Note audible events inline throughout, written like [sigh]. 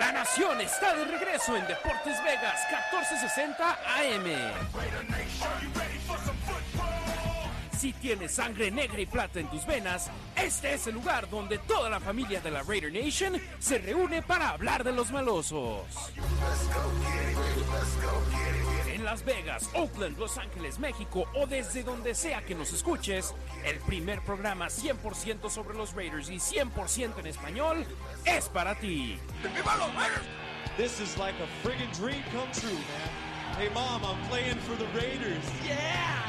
La Nación está de regreso en Deportes Vegas 1460 AM. Si tienes sangre negra y plata en tus venas, este es el lugar donde toda la familia de la Raider Nation se reúne para hablar de los malosos. En Las Vegas, Oakland, Los Ángeles, México o desde donde sea que nos escuches, el primer programa 100% sobre los Raiders y 100% en español es para ti. ¡Viva los Raiders! This is like a friggin' dream come true, man. Hey, mom, I'm playing for the Raiders. Yeah!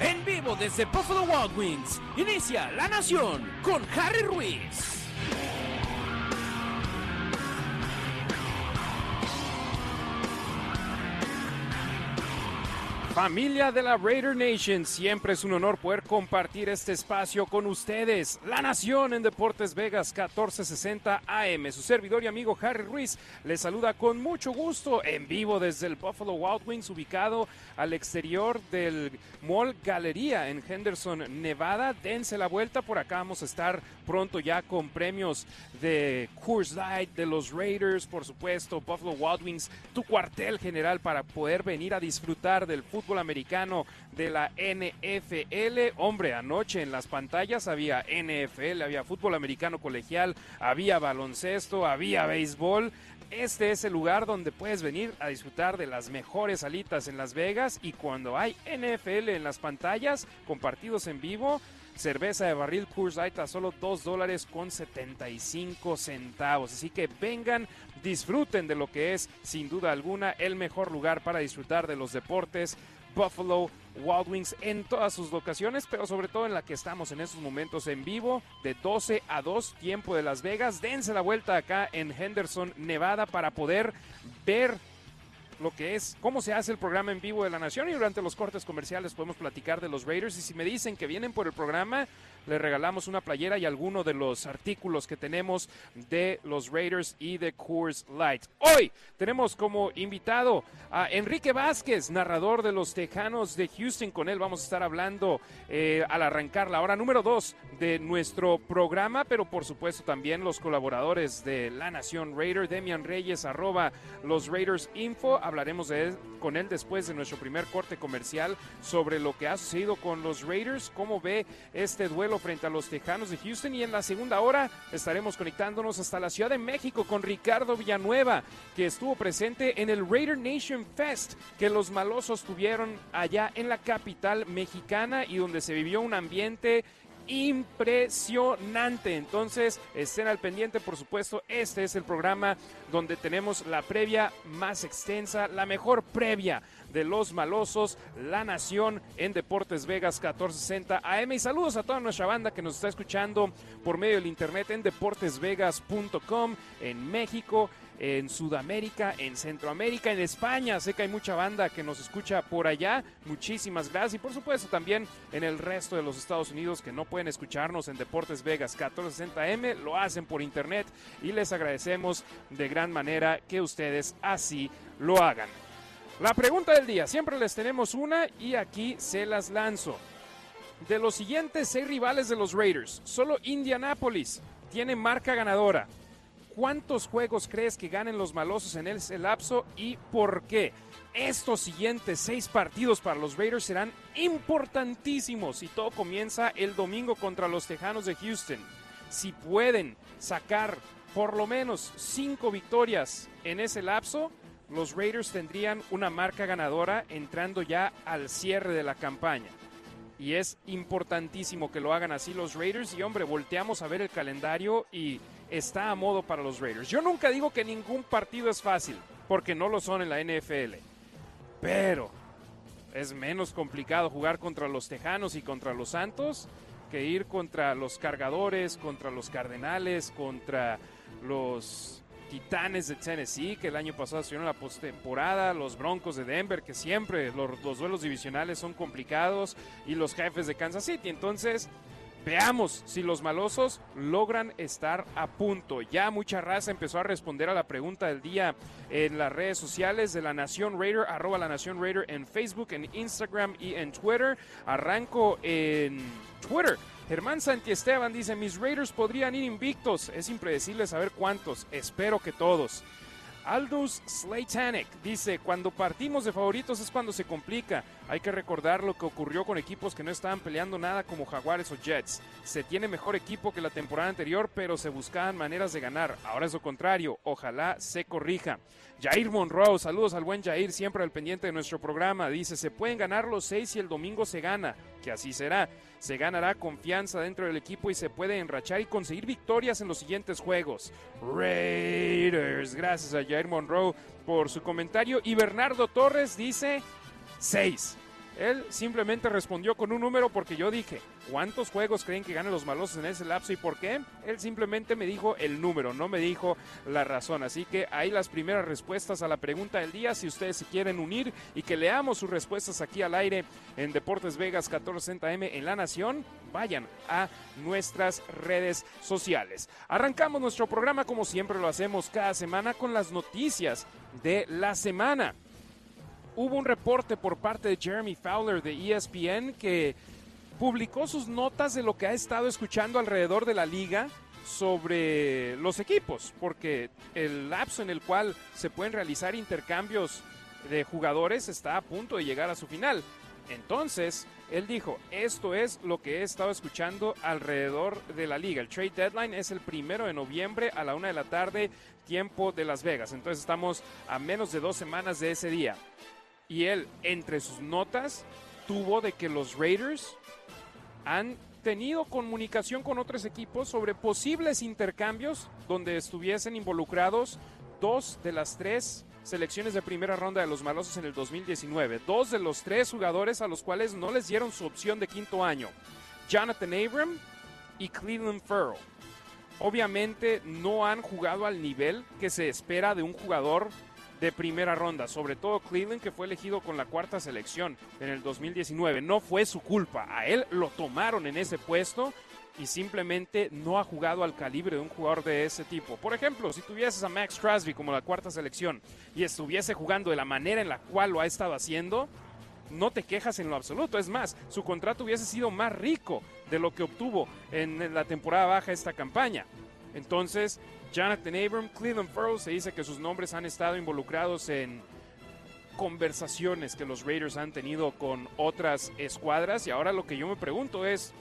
En vivo desde Buffalo Wild Wings, inicia La Nación con Harry Ruiz. Familia de la Raider Nation, siempre es un honor poder compartir este espacio con ustedes. La Nación en Deportes Vegas 1460 AM. Su servidor y amigo Harry Ruiz les saluda con mucho gusto en vivo desde el Buffalo Wild Wings, ubicado al exterior del Mall Galería en Henderson, Nevada. Dense la vuelta, por acá vamos a estar pronto ya con premios de Coors Light, de los Raiders, por supuesto, Buffalo Wild Wings, tu cuartel general para poder venir a disfrutar del fútbol fútbol americano de la NFL. Hombre, anoche en las pantallas había NFL, había fútbol americano colegial, había baloncesto, había béisbol. Este es el lugar donde puedes venir a disfrutar de las mejores alitas en Las Vegas y cuando hay NFL en las pantallas, compartidos en vivo, cerveza de barril Coors Light a solo 2 dólares con 75 centavos. Así que vengan, disfruten de lo que es sin duda alguna el mejor lugar para disfrutar de los deportes. Buffalo Wild Wings en todas sus locaciones, pero sobre todo en la que estamos en estos momentos en vivo, de 12 a 2, tiempo de Las Vegas. Dense la vuelta acá en Henderson, Nevada, para poder ver lo que es cómo se hace el programa en vivo de la Nación y durante los cortes comerciales podemos platicar de los Raiders y si me dicen que vienen por el programa le regalamos una playera y alguno de los artículos que tenemos de los Raiders y de Coors Light. Hoy tenemos como invitado a Enrique Vázquez, narrador de los Tejanos de Houston. Con él vamos a estar hablando eh, al arrancar la hora número dos de nuestro programa, pero por supuesto también los colaboradores de La Nación Raider, Demian Reyes, arroba los Raiders Info. Hablaremos con él después de nuestro primer corte comercial sobre lo que ha sucedido con los Raiders, cómo ve este duelo frente a los Tejanos de Houston y en la segunda hora estaremos conectándonos hasta la Ciudad de México con Ricardo Villanueva, que estuvo presente en el Raider Nation Fest que los malosos tuvieron allá en la capital mexicana y donde se vivió un ambiente impresionante. Entonces, estén al pendiente, por supuesto, este es el programa donde tenemos la previa más extensa, la mejor previa de los malosos, La Nación en Deportes Vegas 1460 AM. Y saludos a toda nuestra banda que nos está escuchando por medio del internet en deportesvegas.com en México, en Sudamérica, en Centroamérica, en España. Sé que hay mucha banda que nos escucha por allá. Muchísimas gracias. Y por supuesto también en el resto de los Estados Unidos que no pueden escucharnos en Deportes Vegas 1460M. Lo hacen por internet y les agradecemos de gran manera que ustedes así lo hagan. La pregunta del día, siempre les tenemos una y aquí se las lanzo. De los siguientes seis rivales de los Raiders, solo Indianapolis tiene marca ganadora. ¿Cuántos juegos crees que ganen los malosos en ese lapso y por qué? Estos siguientes seis partidos para los Raiders serán importantísimos y todo comienza el domingo contra los Tejanos de Houston. Si pueden sacar por lo menos cinco victorias en ese lapso, los Raiders tendrían una marca ganadora entrando ya al cierre de la campaña. Y es importantísimo que lo hagan así los Raiders. Y hombre, volteamos a ver el calendario y está a modo para los Raiders. Yo nunca digo que ningún partido es fácil, porque no lo son en la NFL. Pero es menos complicado jugar contra los Tejanos y contra los Santos que ir contra los Cargadores, contra los Cardenales, contra los Titanes de Tennessee, que el año pasado estuvieron la postemporada, los Broncos de Denver, que siempre los, los, duelos divisionales son complicados, y los jefes de Kansas City. Entonces, veamos si los malosos logran estar a punto. Ya mucha raza empezó a responder a la pregunta del día en las redes sociales de la Nación Raider, arroba la Nación Raider en Facebook, en Instagram y en Twitter. Arranco en Twitter. Germán Santiesteban dice, mis Raiders podrían ir invictos. Es impredecible saber cuántos. Espero que todos. Aldous Slaytanic dice, cuando partimos de favoritos es cuando se complica. Hay que recordar lo que ocurrió con equipos que no estaban peleando nada como Jaguares o Jets. Se tiene mejor equipo que la temporada anterior, pero se buscaban maneras de ganar. Ahora es lo contrario. Ojalá se corrija. Jair Monroe, saludos al buen Jair, siempre al pendiente de nuestro programa. Dice, se pueden ganar los seis y el domingo se gana, que así será. Se ganará confianza dentro del equipo y se puede enrachar y conseguir victorias en los siguientes juegos. Raiders, gracias a Jair Monroe por su comentario. Y Bernardo Torres dice, seis. Él simplemente respondió con un número porque yo dije, ¿cuántos juegos creen que ganan los malosos en ese lapso y por qué? Él simplemente me dijo el número, no me dijo la razón. Así que ahí las primeras respuestas a la pregunta del día. Si ustedes se quieren unir y que leamos sus respuestas aquí al aire en Deportes Vegas 1460M en La Nación, vayan a nuestras redes sociales. Arrancamos nuestro programa como siempre lo hacemos cada semana con las noticias de la semana hubo un reporte por parte de Jeremy Fowler de ESPN que publicó sus notas de lo que ha estado escuchando alrededor de la liga sobre los equipos, porque el lapso en el cual se pueden realizar intercambios de jugadores está a punto de llegar a su final. Entonces, él dijo, esto es lo que he estado escuchando alrededor de la liga. El trade deadline es el primero de noviembre a la una de la tarde, tiempo de Las Vegas. Entonces estamos a menos de dos semanas de ese día. Y él, entre sus notas, tuvo de que los Raiders han tenido comunicación con otros equipos sobre posibles intercambios donde estuviesen involucrados dos de las tres selecciones de primera ronda de los malosos en el 2019. Dos de los tres jugadores a los cuales no les dieron su opción de quinto año. Jonathan Abram y Cleveland Farrell. Obviamente no han jugado al nivel que se espera de un jugador de primera ronda, sobre todo Cleveland que fue elegido con la cuarta selección en el 2019. No fue su culpa, a él lo tomaron en ese puesto y simplemente no ha jugado al calibre de un jugador de ese tipo. Por ejemplo, si tuvieses a Max Crosby como la cuarta selección y estuviese jugando de la manera en la cual lo ha estado haciendo, no te quejas en lo absoluto. Es más, su contrato hubiese sido más rico de lo que obtuvo en la temporada baja esta campaña. Entonces, Jonathan Abram, Cleveland Farrell, se dice que sus nombres han estado involucrados en conversaciones que los Raiders han tenido con otras escuadras y ahora lo que yo me pregunto es,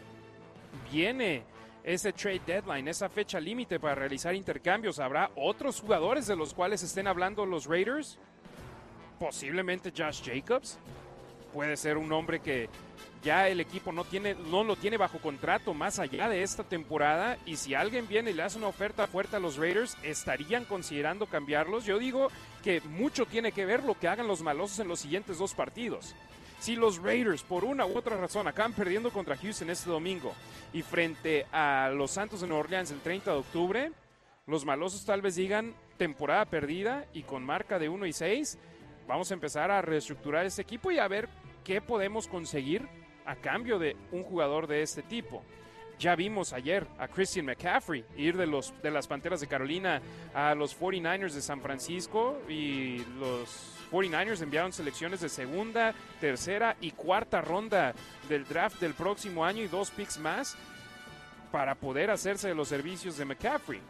¿viene ese trade deadline, esa fecha límite para realizar intercambios? ¿Habrá otros jugadores de los cuales estén hablando los Raiders? Posiblemente Josh Jacobs. Puede ser un hombre que ya el equipo no, tiene, no lo tiene bajo contrato más allá de esta temporada y si alguien viene y le hace una oferta fuerte a los Raiders, estarían considerando cambiarlos. Yo digo que mucho tiene que ver lo que hagan los malosos en los siguientes dos partidos. Si los Raiders, por una u otra razón, acaban perdiendo contra Houston este domingo y frente a los Santos de Nueva Orleans el 30 de octubre, los malosos tal vez digan temporada perdida y con marca de 1 y 6, vamos a empezar a reestructurar ese equipo y a ver qué podemos conseguir a cambio de un jugador de este tipo. Ya vimos ayer a Christian McCaffrey ir de, los, de las Panteras de Carolina a los 49ers de San Francisco y los 49ers enviaron selecciones de segunda, tercera y cuarta ronda del draft del próximo año y dos picks más para poder hacerse de los servicios de McCaffrey.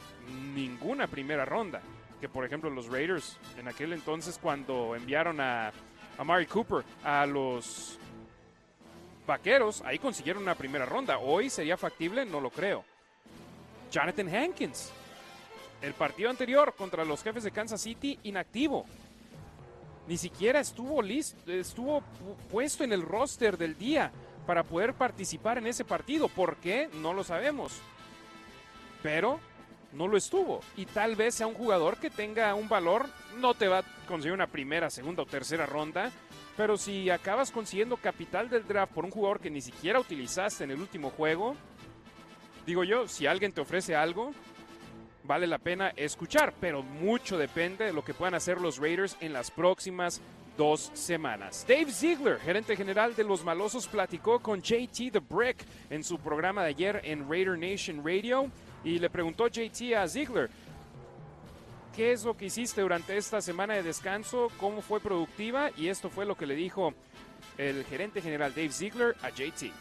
Ninguna primera ronda. Que por ejemplo los Raiders en aquel entonces cuando enviaron a, a Mari Cooper a los Vaqueros, ahí consiguieron una primera ronda. Hoy sería factible, no lo creo. Jonathan Hankins, el partido anterior contra los jefes de Kansas City, inactivo. Ni siquiera estuvo listo, estuvo puesto en el roster del día para poder participar en ese partido. ¿Por qué? No lo sabemos. Pero no lo estuvo. Y tal vez sea un jugador que tenga un valor, no te va a conseguir una primera, segunda o tercera ronda, pero si acabas consiguiendo capital del draft por un jugador que ni siquiera utilizaste en el último juego, digo yo, si alguien te ofrece algo, vale la pena escuchar, pero mucho depende de lo que puedan hacer los Raiders en las próximas dos semanas. Dave Ziegler, gerente general de los Malosos, platicó con JT The Brick en su programa de ayer en Raider Nation Radio y le preguntó JT a Ziegler, qué es lo que hiciste durante esta semana de descanso, cómo fue productiva y esto fue lo que le dijo el gerente general Dave Ziegler a JT.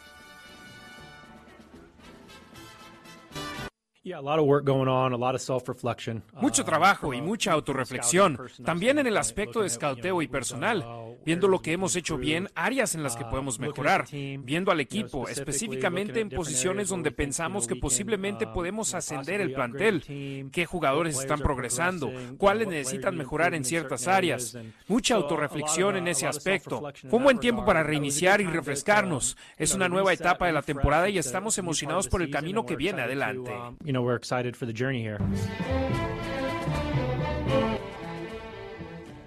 Mucho trabajo y mucha autorreflexión, también en el aspecto de escauteo y personal, viendo lo que hemos hecho bien, áreas en las que podemos mejorar, viendo al equipo, específicamente en posiciones donde pensamos que posiblemente podemos ascender el plantel, qué jugadores están progresando, cuáles necesitan mejorar en ciertas áreas. Mucha autorreflexión en ese aspecto. Fue un buen tiempo para reiniciar y refrescarnos. Es una nueva etapa de la temporada y estamos emocionados por el camino que viene adelante. You know, we're excited for the journey here.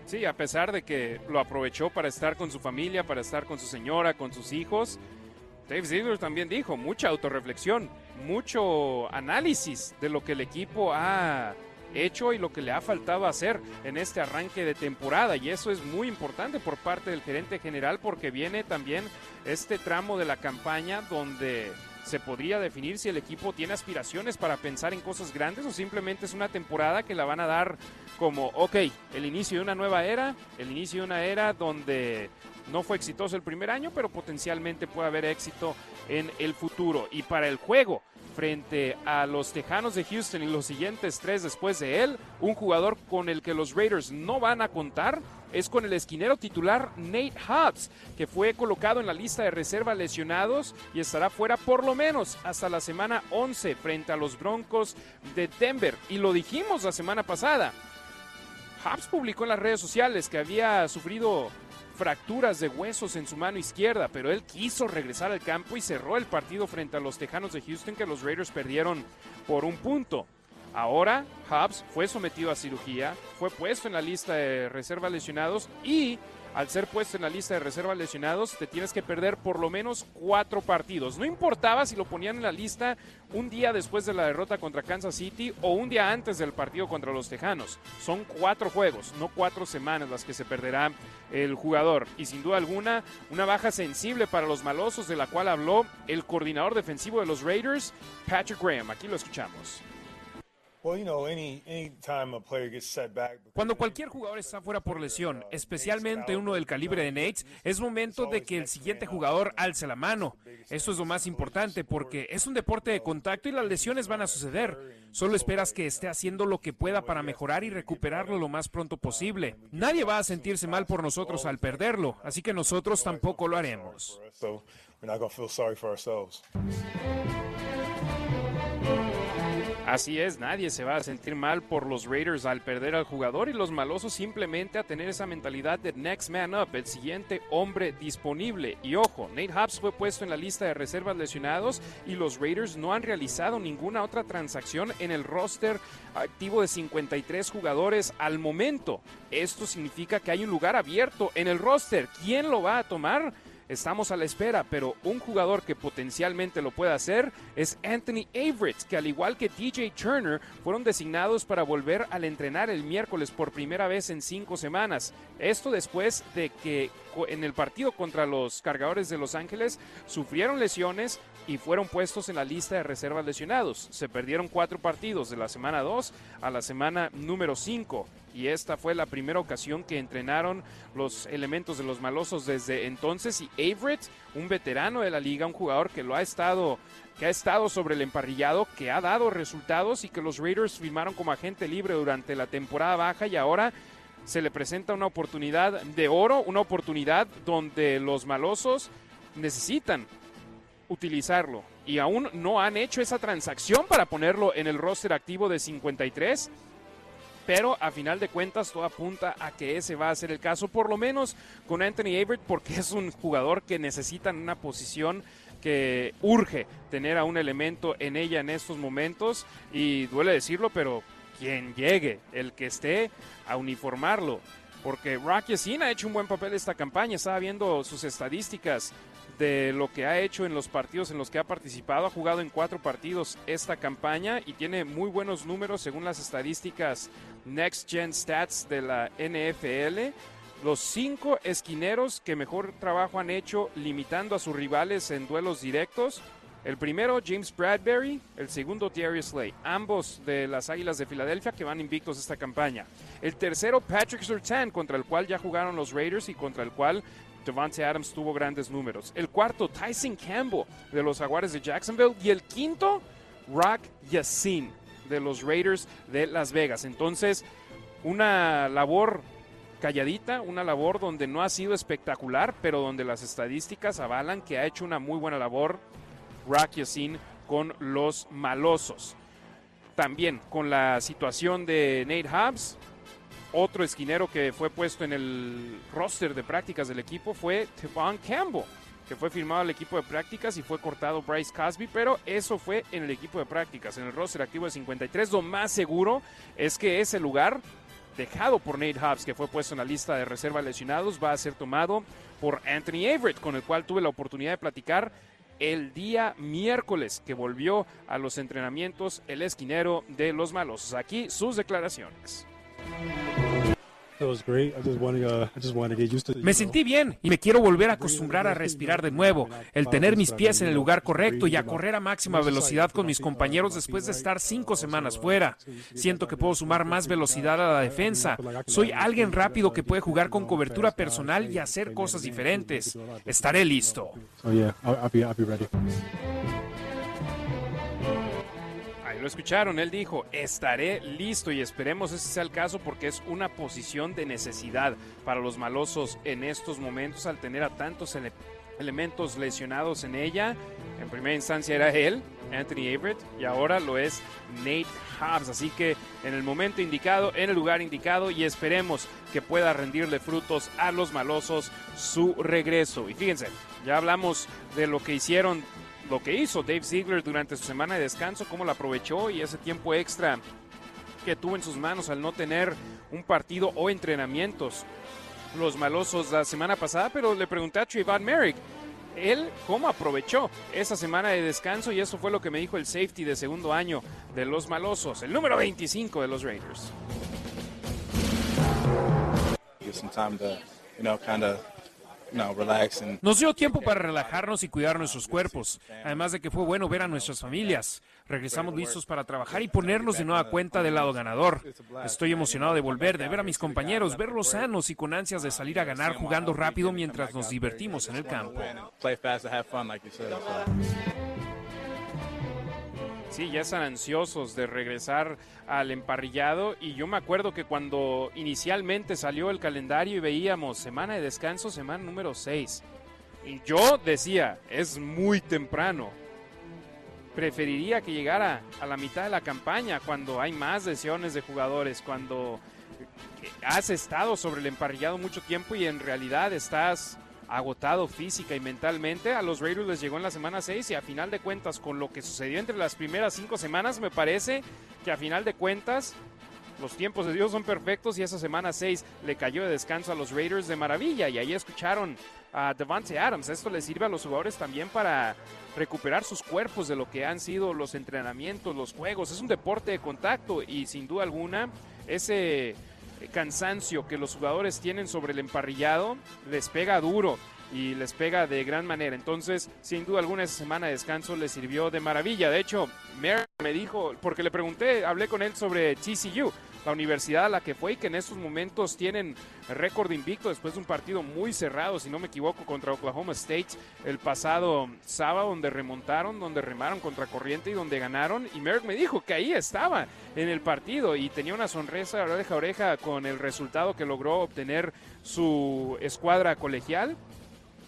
Sí, a pesar de que lo aprovechó para estar con su familia, para estar con su señora, con sus hijos, Dave Ziegler también dijo mucha autorreflexión, mucho análisis de lo que el equipo ha hecho y lo que le ha faltado hacer en este arranque de temporada. Y eso es muy importante por parte del gerente general porque viene también este tramo de la campaña donde se podría definir si el equipo tiene aspiraciones para pensar en cosas grandes o simplemente es una temporada que la van a dar como, ok, el inicio de una nueva era, el inicio de una era donde no fue exitoso el primer año, pero potencialmente puede haber éxito en el futuro. Y para el juego frente a los Tejanos de Houston y los siguientes tres después de él, un jugador con el que los Raiders no van a contar es con el esquinero titular Nate Hobbs, que fue colocado en la lista de reserva lesionados y estará fuera por lo menos hasta la semana 11 frente a los Broncos de Denver. Y lo dijimos la semana pasada. Hobbs publicó en las redes sociales que había sufrido fracturas de huesos en su mano izquierda, pero él quiso regresar al campo y cerró el partido frente a los Tejanos de Houston que los Raiders perdieron por un punto. Ahora, Hobbs fue sometido a cirugía, fue puesto en la lista de reserva lesionados y al ser puesto en la lista de reserva lesionados, te tienes que perder por lo menos cuatro partidos. No importaba si lo ponían en la lista un día después de la derrota contra Kansas City o un día antes del partido contra los Tejanos. Son cuatro juegos, no cuatro semanas las que se perderá el jugador. Y sin duda alguna, una baja sensible para los malosos de la cual habló el coordinador defensivo de los Raiders, Patrick Graham. Aquí lo escuchamos. Cuando cualquier jugador está fuera por lesión, especialmente uno del calibre de Nate, es momento de que el siguiente jugador alce la mano. Eso es lo más importante porque es un deporte de contacto y las lesiones van a suceder. Solo esperas que esté haciendo lo que pueda para mejorar y recuperarlo lo más pronto posible. Nadie va a sentirse mal por nosotros al perderlo, así que nosotros tampoco lo haremos. Así es, nadie se va a sentir mal por los Raiders al perder al jugador y los malosos simplemente a tener esa mentalidad de next man up, el siguiente hombre disponible. Y ojo, Nate Hobbs fue puesto en la lista de reservas lesionados y los Raiders no han realizado ninguna otra transacción en el roster activo de 53 jugadores al momento. Esto significa que hay un lugar abierto en el roster. ¿Quién lo va a tomar? Estamos a la espera, pero un jugador que potencialmente lo puede hacer es Anthony Averett, que al igual que DJ Turner fueron designados para volver al entrenar el miércoles por primera vez en cinco semanas. Esto después de que en el partido contra los cargadores de Los Ángeles sufrieron lesiones y fueron puestos en la lista de reservas lesionados. Se perdieron cuatro partidos de la semana 2 a la semana número 5 y esta fue la primera ocasión que entrenaron los elementos de los malosos desde entonces. Y Averett, un veterano de la liga, un jugador que lo ha estado que ha estado sobre el emparrillado, que ha dado resultados y que los Raiders firmaron como agente libre durante la temporada baja y ahora se le presenta una oportunidad de oro, una oportunidad donde los malosos necesitan utilizarlo. Y aún no han hecho esa transacción para ponerlo en el roster activo de 53 pero a final de cuentas todo apunta a que ese va a ser el caso, por lo menos con Anthony Averett, porque es un jugador que necesita una posición que urge tener a un elemento en ella en estos momentos y duele decirlo, pero quien llegue, el que esté a uniformarlo, porque Rocky Sin ha hecho un buen papel esta campaña, estaba viendo sus estadísticas de lo que ha hecho en los partidos en los que ha participado. Ha jugado en cuatro partidos esta campaña y tiene muy buenos números según las estadísticas Next Gen Stats de la NFL. Los cinco esquineros que mejor trabajo han hecho limitando a sus rivales en duelos directos. El primero, James Bradbury. El segundo, Thierry Slay. Ambos de las Águilas de Filadelfia que van invictos esta campaña. El tercero, Patrick Surtain, contra el cual ya jugaron los Raiders y contra el cual Devante Adams tuvo grandes números. El cuarto, Tyson Campbell de los Jaguares de Jacksonville. Y el quinto, Rock Yassin de los Raiders de Las Vegas. Entonces, una labor calladita, una labor donde no ha sido espectacular, pero donde las estadísticas avalan que ha hecho una muy buena labor Rock Yassin con los malosos. También con la situación de Nate Hobbs, otro esquinero que fue puesto en el roster de prácticas del equipo fue Tevon Campbell, que fue firmado al equipo de prácticas y fue cortado Bryce Cosby, pero eso fue en el equipo de prácticas, en el roster activo de 53. Lo más seguro es que ese lugar dejado por Nate Hobbs, que fue puesto en la lista de reserva lesionados, va a ser tomado por Anthony Everett, con el cual tuve la oportunidad de platicar el día miércoles que volvió a los entrenamientos el esquinero de los malosos. Aquí sus declaraciones. Me sentí bien y me quiero volver a acostumbrar a respirar de nuevo, el tener mis pies en el lugar correcto y a correr a máxima velocidad con mis compañeros después de estar cinco semanas fuera. Siento que puedo sumar más velocidad a la defensa. Soy alguien rápido que puede jugar con cobertura personal y hacer cosas diferentes. Estaré listo. Lo escucharon, él dijo, estaré listo y esperemos ese sea el caso porque es una posición de necesidad para los malosos en estos momentos al tener a tantos elementos lesionados en ella. En primera instancia era él, Anthony Everett, y ahora lo es Nate Hobbs. Así que en el momento indicado, en el lugar indicado, y esperemos que pueda rendirle frutos a los malosos su regreso. Y fíjense, ya hablamos de lo que hicieron lo que hizo Dave Ziegler durante su semana de descanso, cómo lo aprovechó y ese tiempo extra que tuvo en sus manos al no tener un partido o entrenamientos. Los malosos la semana pasada, pero le pregunté a Trayvon Merrick, él cómo aprovechó esa semana de descanso y eso fue lo que me dijo el safety de segundo año de los malosos, el número 25 de los Raiders. Nos dio tiempo para relajarnos y cuidar nuestros cuerpos, además de que fue bueno ver a nuestras familias. Regresamos listos para trabajar y ponernos de nueva cuenta del lado ganador. Estoy emocionado de volver, de ver a mis compañeros, verlos sanos y con ansias de salir a ganar jugando rápido mientras nos divertimos en el campo. Sí, ya están ansiosos de regresar al emparrillado y yo me acuerdo que cuando inicialmente salió el calendario y veíamos semana de descanso, semana número 6, y yo decía, es muy temprano. Preferiría que llegara a la mitad de la campaña cuando hay más lesiones de jugadores, cuando has estado sobre el emparrillado mucho tiempo y en realidad estás agotado física y mentalmente. A los Raiders les llegó en la semana 6 y a final de cuentas, con lo que sucedió entre las primeras cinco semanas, me parece que a final de cuentas los tiempos de Dios son perfectos y esa semana 6 le cayó de descanso a los Raiders de maravilla. Y ahí escucharon a Devante Adams. Esto les sirve a los jugadores también para recuperar sus cuerpos de lo que han sido los entrenamientos, los juegos. Es un deporte de contacto y sin duda alguna ese cansancio que los jugadores tienen sobre el emparrillado les pega duro y les pega de gran manera. Entonces, sin duda alguna, esa semana de descanso les sirvió de maravilla. De hecho, Mer me dijo, porque le pregunté, hablé con él sobre TCU la universidad a la que fue y que en estos momentos tienen récord invicto después de un partido muy cerrado, si no me equivoco, contra Oklahoma State el pasado sábado, donde remontaron, donde remaron contra corriente y donde ganaron. Y Merrick me dijo que ahí estaba en el partido y tenía una sonrisa oreja a oreja con el resultado que logró obtener su escuadra colegial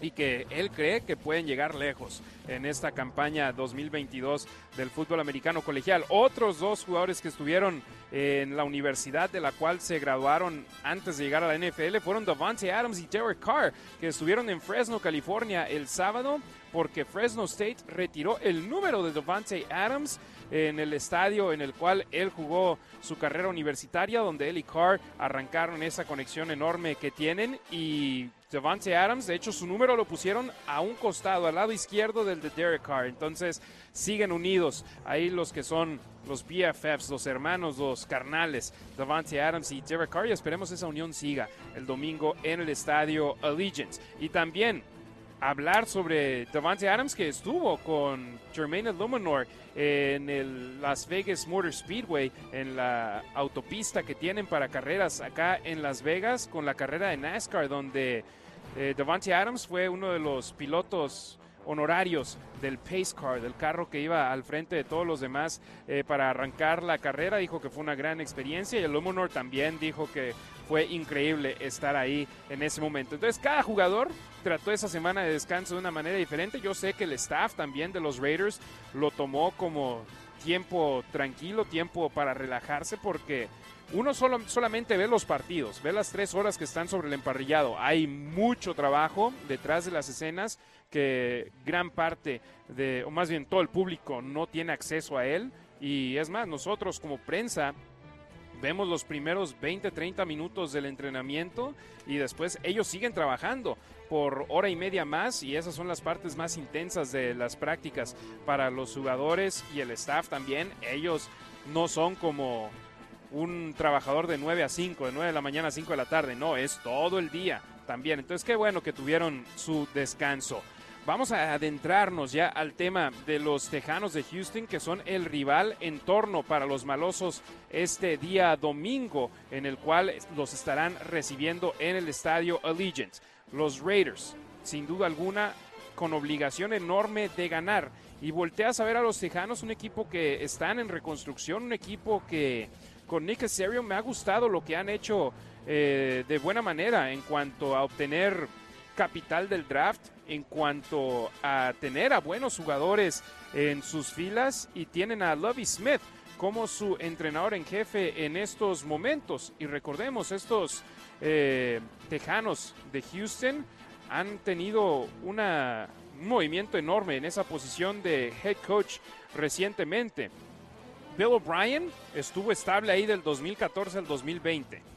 y que él cree que pueden llegar lejos en esta campaña 2022 del fútbol americano colegial. Otros dos jugadores que estuvieron en la universidad de la cual se graduaron antes de llegar a la NFL fueron Davante Adams y Derek Carr, que estuvieron en Fresno, California el sábado porque Fresno State retiró el número de Davante Adams en el estadio en el cual él jugó su carrera universitaria, donde él y Carr arrancaron esa conexión enorme que tienen. Y Devante Adams, de hecho su número lo pusieron a un costado, al lado izquierdo del de Derek Carr, entonces siguen unidos ahí los que son los BFFs, los hermanos, los carnales, Devante Adams y Derek Carr. Y esperemos esa unión siga el domingo en el estadio Allegiance. Y también hablar sobre Devante Adams que estuvo con Jermaine Luminor en el Las Vegas Motor Speedway, en la autopista que tienen para carreras acá en Las Vegas, con la carrera de NASCAR, donde eh, Devante Adams fue uno de los pilotos honorarios del Pace Car, del carro que iba al frente de todos los demás eh, para arrancar la carrera. Dijo que fue una gran experiencia y el Luminor también dijo que fue increíble estar ahí en ese momento. Entonces cada jugador trató esa semana de descanso de una manera diferente. Yo sé que el staff también de los Raiders lo tomó como tiempo tranquilo, tiempo para relajarse porque uno solo, solamente ve los partidos, ve las tres horas que están sobre el emparrillado. Hay mucho trabajo detrás de las escenas que gran parte de, o más bien todo el público no tiene acceso a él. Y es más, nosotros como prensa vemos los primeros 20, 30 minutos del entrenamiento y después ellos siguen trabajando por hora y media más y esas son las partes más intensas de las prácticas para los jugadores y el staff también. Ellos no son como un trabajador de 9 a 5, de 9 de la mañana a 5 de la tarde, no, es todo el día también. Entonces qué bueno que tuvieron su descanso. Vamos a adentrarnos ya al tema de los Tejanos de Houston, que son el rival en torno para los malosos este día domingo, en el cual los estarán recibiendo en el estadio Allegiant. Los Raiders, sin duda alguna, con obligación enorme de ganar. Y volteas a ver a los Tejanos, un equipo que están en reconstrucción, un equipo que con Nick Casario me ha gustado lo que han hecho eh, de buena manera en cuanto a obtener capital del draft, en cuanto a tener a buenos jugadores en sus filas y tienen a Lovey Smith como su entrenador en jefe en estos momentos. Y recordemos, estos eh, Tejanos de Houston han tenido una, un movimiento enorme en esa posición de head coach recientemente. Bill O'Brien estuvo estable ahí del 2014 al 2020.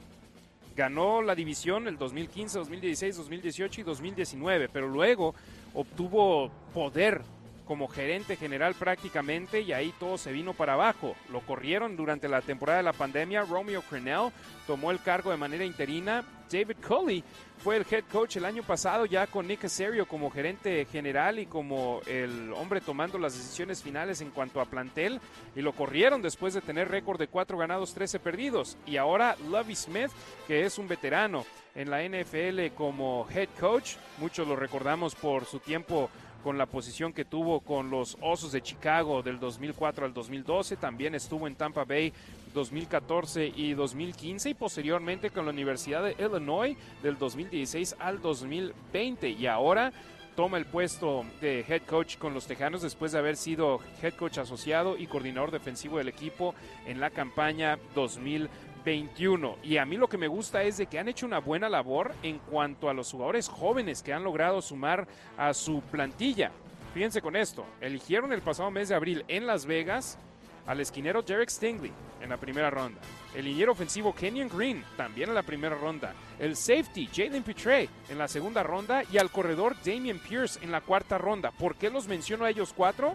Ganó la división el 2015, 2016, 2018 y 2019, pero luego obtuvo poder como gerente general prácticamente y ahí todo se vino para abajo. Lo corrieron durante la temporada de la pandemia. Romeo Crennel tomó el cargo de manera interina. David Culley fue el head coach el año pasado ya con Nick Casario como gerente general y como el hombre tomando las decisiones finales en cuanto a plantel y lo corrieron después de tener récord de 4 ganados, 13 perdidos. Y ahora Lovey Smith, que es un veterano en la NFL como head coach, muchos lo recordamos por su tiempo con la posición que tuvo con los Osos de Chicago del 2004 al 2012, también estuvo en Tampa Bay 2014 y 2015 y posteriormente con la Universidad de Illinois del 2016 al 2020 y ahora toma el puesto de head coach con los Tejanos después de haber sido head coach asociado y coordinador defensivo del equipo en la campaña 2021. Y a mí lo que me gusta es de que han hecho una buena labor en cuanto a los jugadores jóvenes que han logrado sumar a su plantilla. Fíjense con esto, eligieron el pasado mes de abril en Las Vegas al esquinero Derek Stingley en la primera ronda, el liniero ofensivo Kenyon Green también en la primera ronda, el safety Jalen Petre en la segunda ronda y al corredor Damian Pierce en la cuarta ronda. ¿Por qué los menciono a ellos cuatro?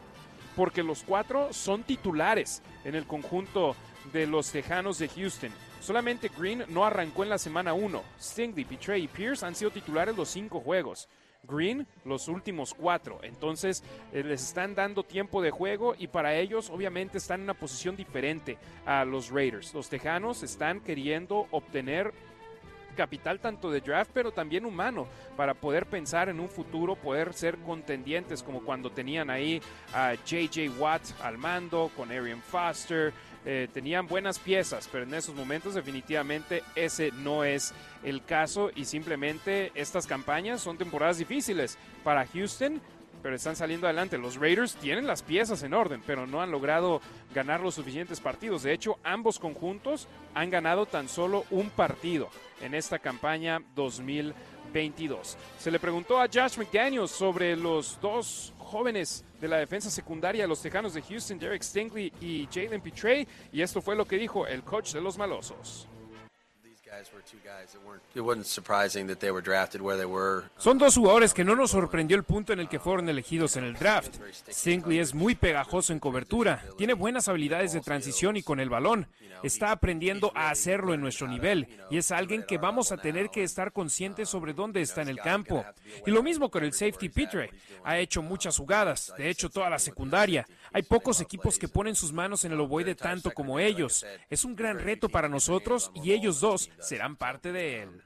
Porque los cuatro son titulares en el conjunto de los Tejanos de Houston. Solamente Green no arrancó en la semana 1. Stingley, Petre y Pierce han sido titulares los cinco juegos. Green los últimos cuatro. Entonces eh, les están dando tiempo de juego y para ellos obviamente están en una posición diferente a los Raiders. Los Tejanos están queriendo obtener capital tanto de draft pero también humano para poder pensar en un futuro, poder ser contendientes como cuando tenían ahí a JJ Watt al mando con Arian Foster, eh, tenían buenas piezas, pero en esos momentos definitivamente ese no es el caso y simplemente estas campañas son temporadas difíciles para Houston, pero están saliendo adelante. Los Raiders tienen las piezas en orden, pero no han logrado ganar los suficientes partidos. De hecho, ambos conjuntos han ganado tan solo un partido en esta campaña 2022. Se le preguntó a Josh McDaniels sobre los dos jóvenes de la defensa secundaria, los Tejanos de Houston, Derek Stingley y Jalen Petre, y esto fue lo que dijo el coach de los malosos. Son dos jugadores que no nos sorprendió el punto en el que fueron elegidos en el draft. Stingley es muy pegajoso en cobertura, tiene buenas habilidades de transición y con el balón. Está aprendiendo a hacerlo en nuestro nivel y es alguien que vamos a tener que estar conscientes sobre dónde está en el campo. Y lo mismo con el safety Petre. Ha hecho muchas jugadas, de hecho toda la secundaria. Hay pocos equipos que ponen sus manos en el ovoide tanto como ellos. Es un gran reto para nosotros y ellos dos serán parte de él.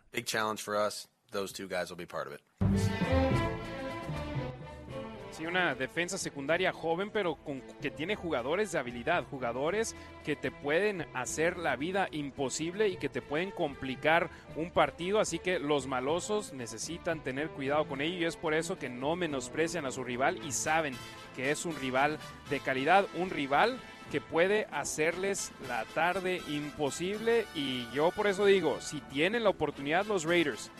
Sí, una defensa secundaria joven, pero con, que tiene jugadores de habilidad, jugadores que te pueden hacer la vida imposible y que te pueden complicar un partido. Así que los malosos necesitan tener cuidado con ello y es por eso que no menosprecian a su rival y saben que es un rival de calidad, un rival que puede hacerles la tarde imposible. Y yo por eso digo, si tienen la oportunidad los Raiders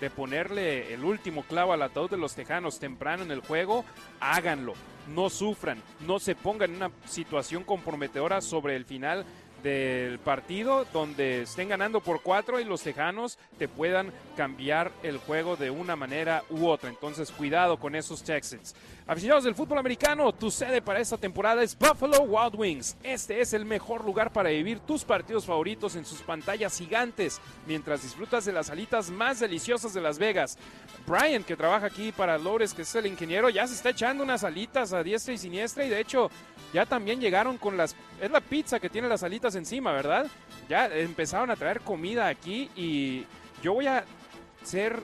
de ponerle el último clavo al ataúd de los Tejanos temprano en el juego, háganlo. No sufran, no se pongan en una situación comprometedora sobre el final del partido donde estén ganando por cuatro y los Tejanos te puedan cambiar el juego de una manera u otra. Entonces, cuidado con esos Texans. Aficionados del fútbol americano, tu sede para esta temporada es Buffalo Wild Wings. Este es el mejor lugar para vivir tus partidos favoritos en sus pantallas gigantes mientras disfrutas de las alitas más deliciosas de Las Vegas. Brian, que trabaja aquí para Lores, que es el ingeniero, ya se está echando unas alitas a diestra y siniestra y de hecho ya también llegaron con las... Es la pizza que tiene las alitas encima, ¿verdad? Ya empezaron a traer comida aquí y yo voy a ser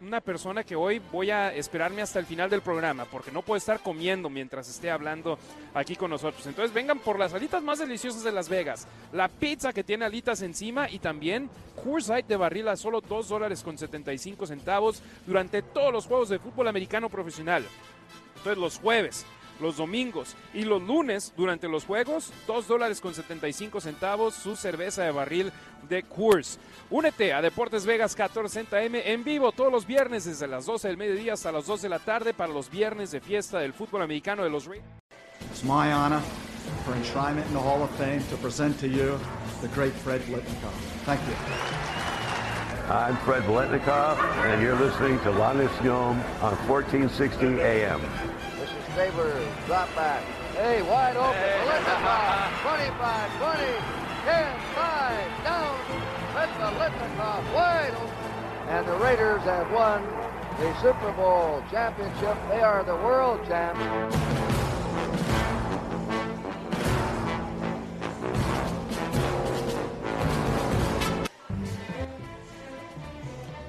una persona que hoy voy a esperarme hasta el final del programa porque no puedo estar comiendo mientras esté hablando aquí con nosotros. Entonces vengan por las alitas más deliciosas de Las Vegas, la pizza que tiene alitas encima y también Coors Light de barril a solo 2 dólares con 75 centavos durante todos los juegos de fútbol americano profesional. Entonces los jueves los domingos y los lunes durante los juegos, 2 dólares con 75 centavos su cerveza de barril de Coors. Únete a Deportes Vegas 1460 M en vivo todos los viernes desde las 12 del mediodía hasta las 2 de la tarde para los viernes de fiesta del fútbol americano de los Reyes. It's my honor for enshrinement in the Hall of Fame to present to you the great Fred Blitnikoff. Thank you. I'm Fred Blitnikoff, and you're listening to La Nacion on 1460 AM. Sabres, drop back. Hey, wide open. Litnikoff, [laughs] 25, 20, 10, 5, down. Let the Litnikoff wide open. And the Raiders have won the Super Bowl championship. They are the world champs.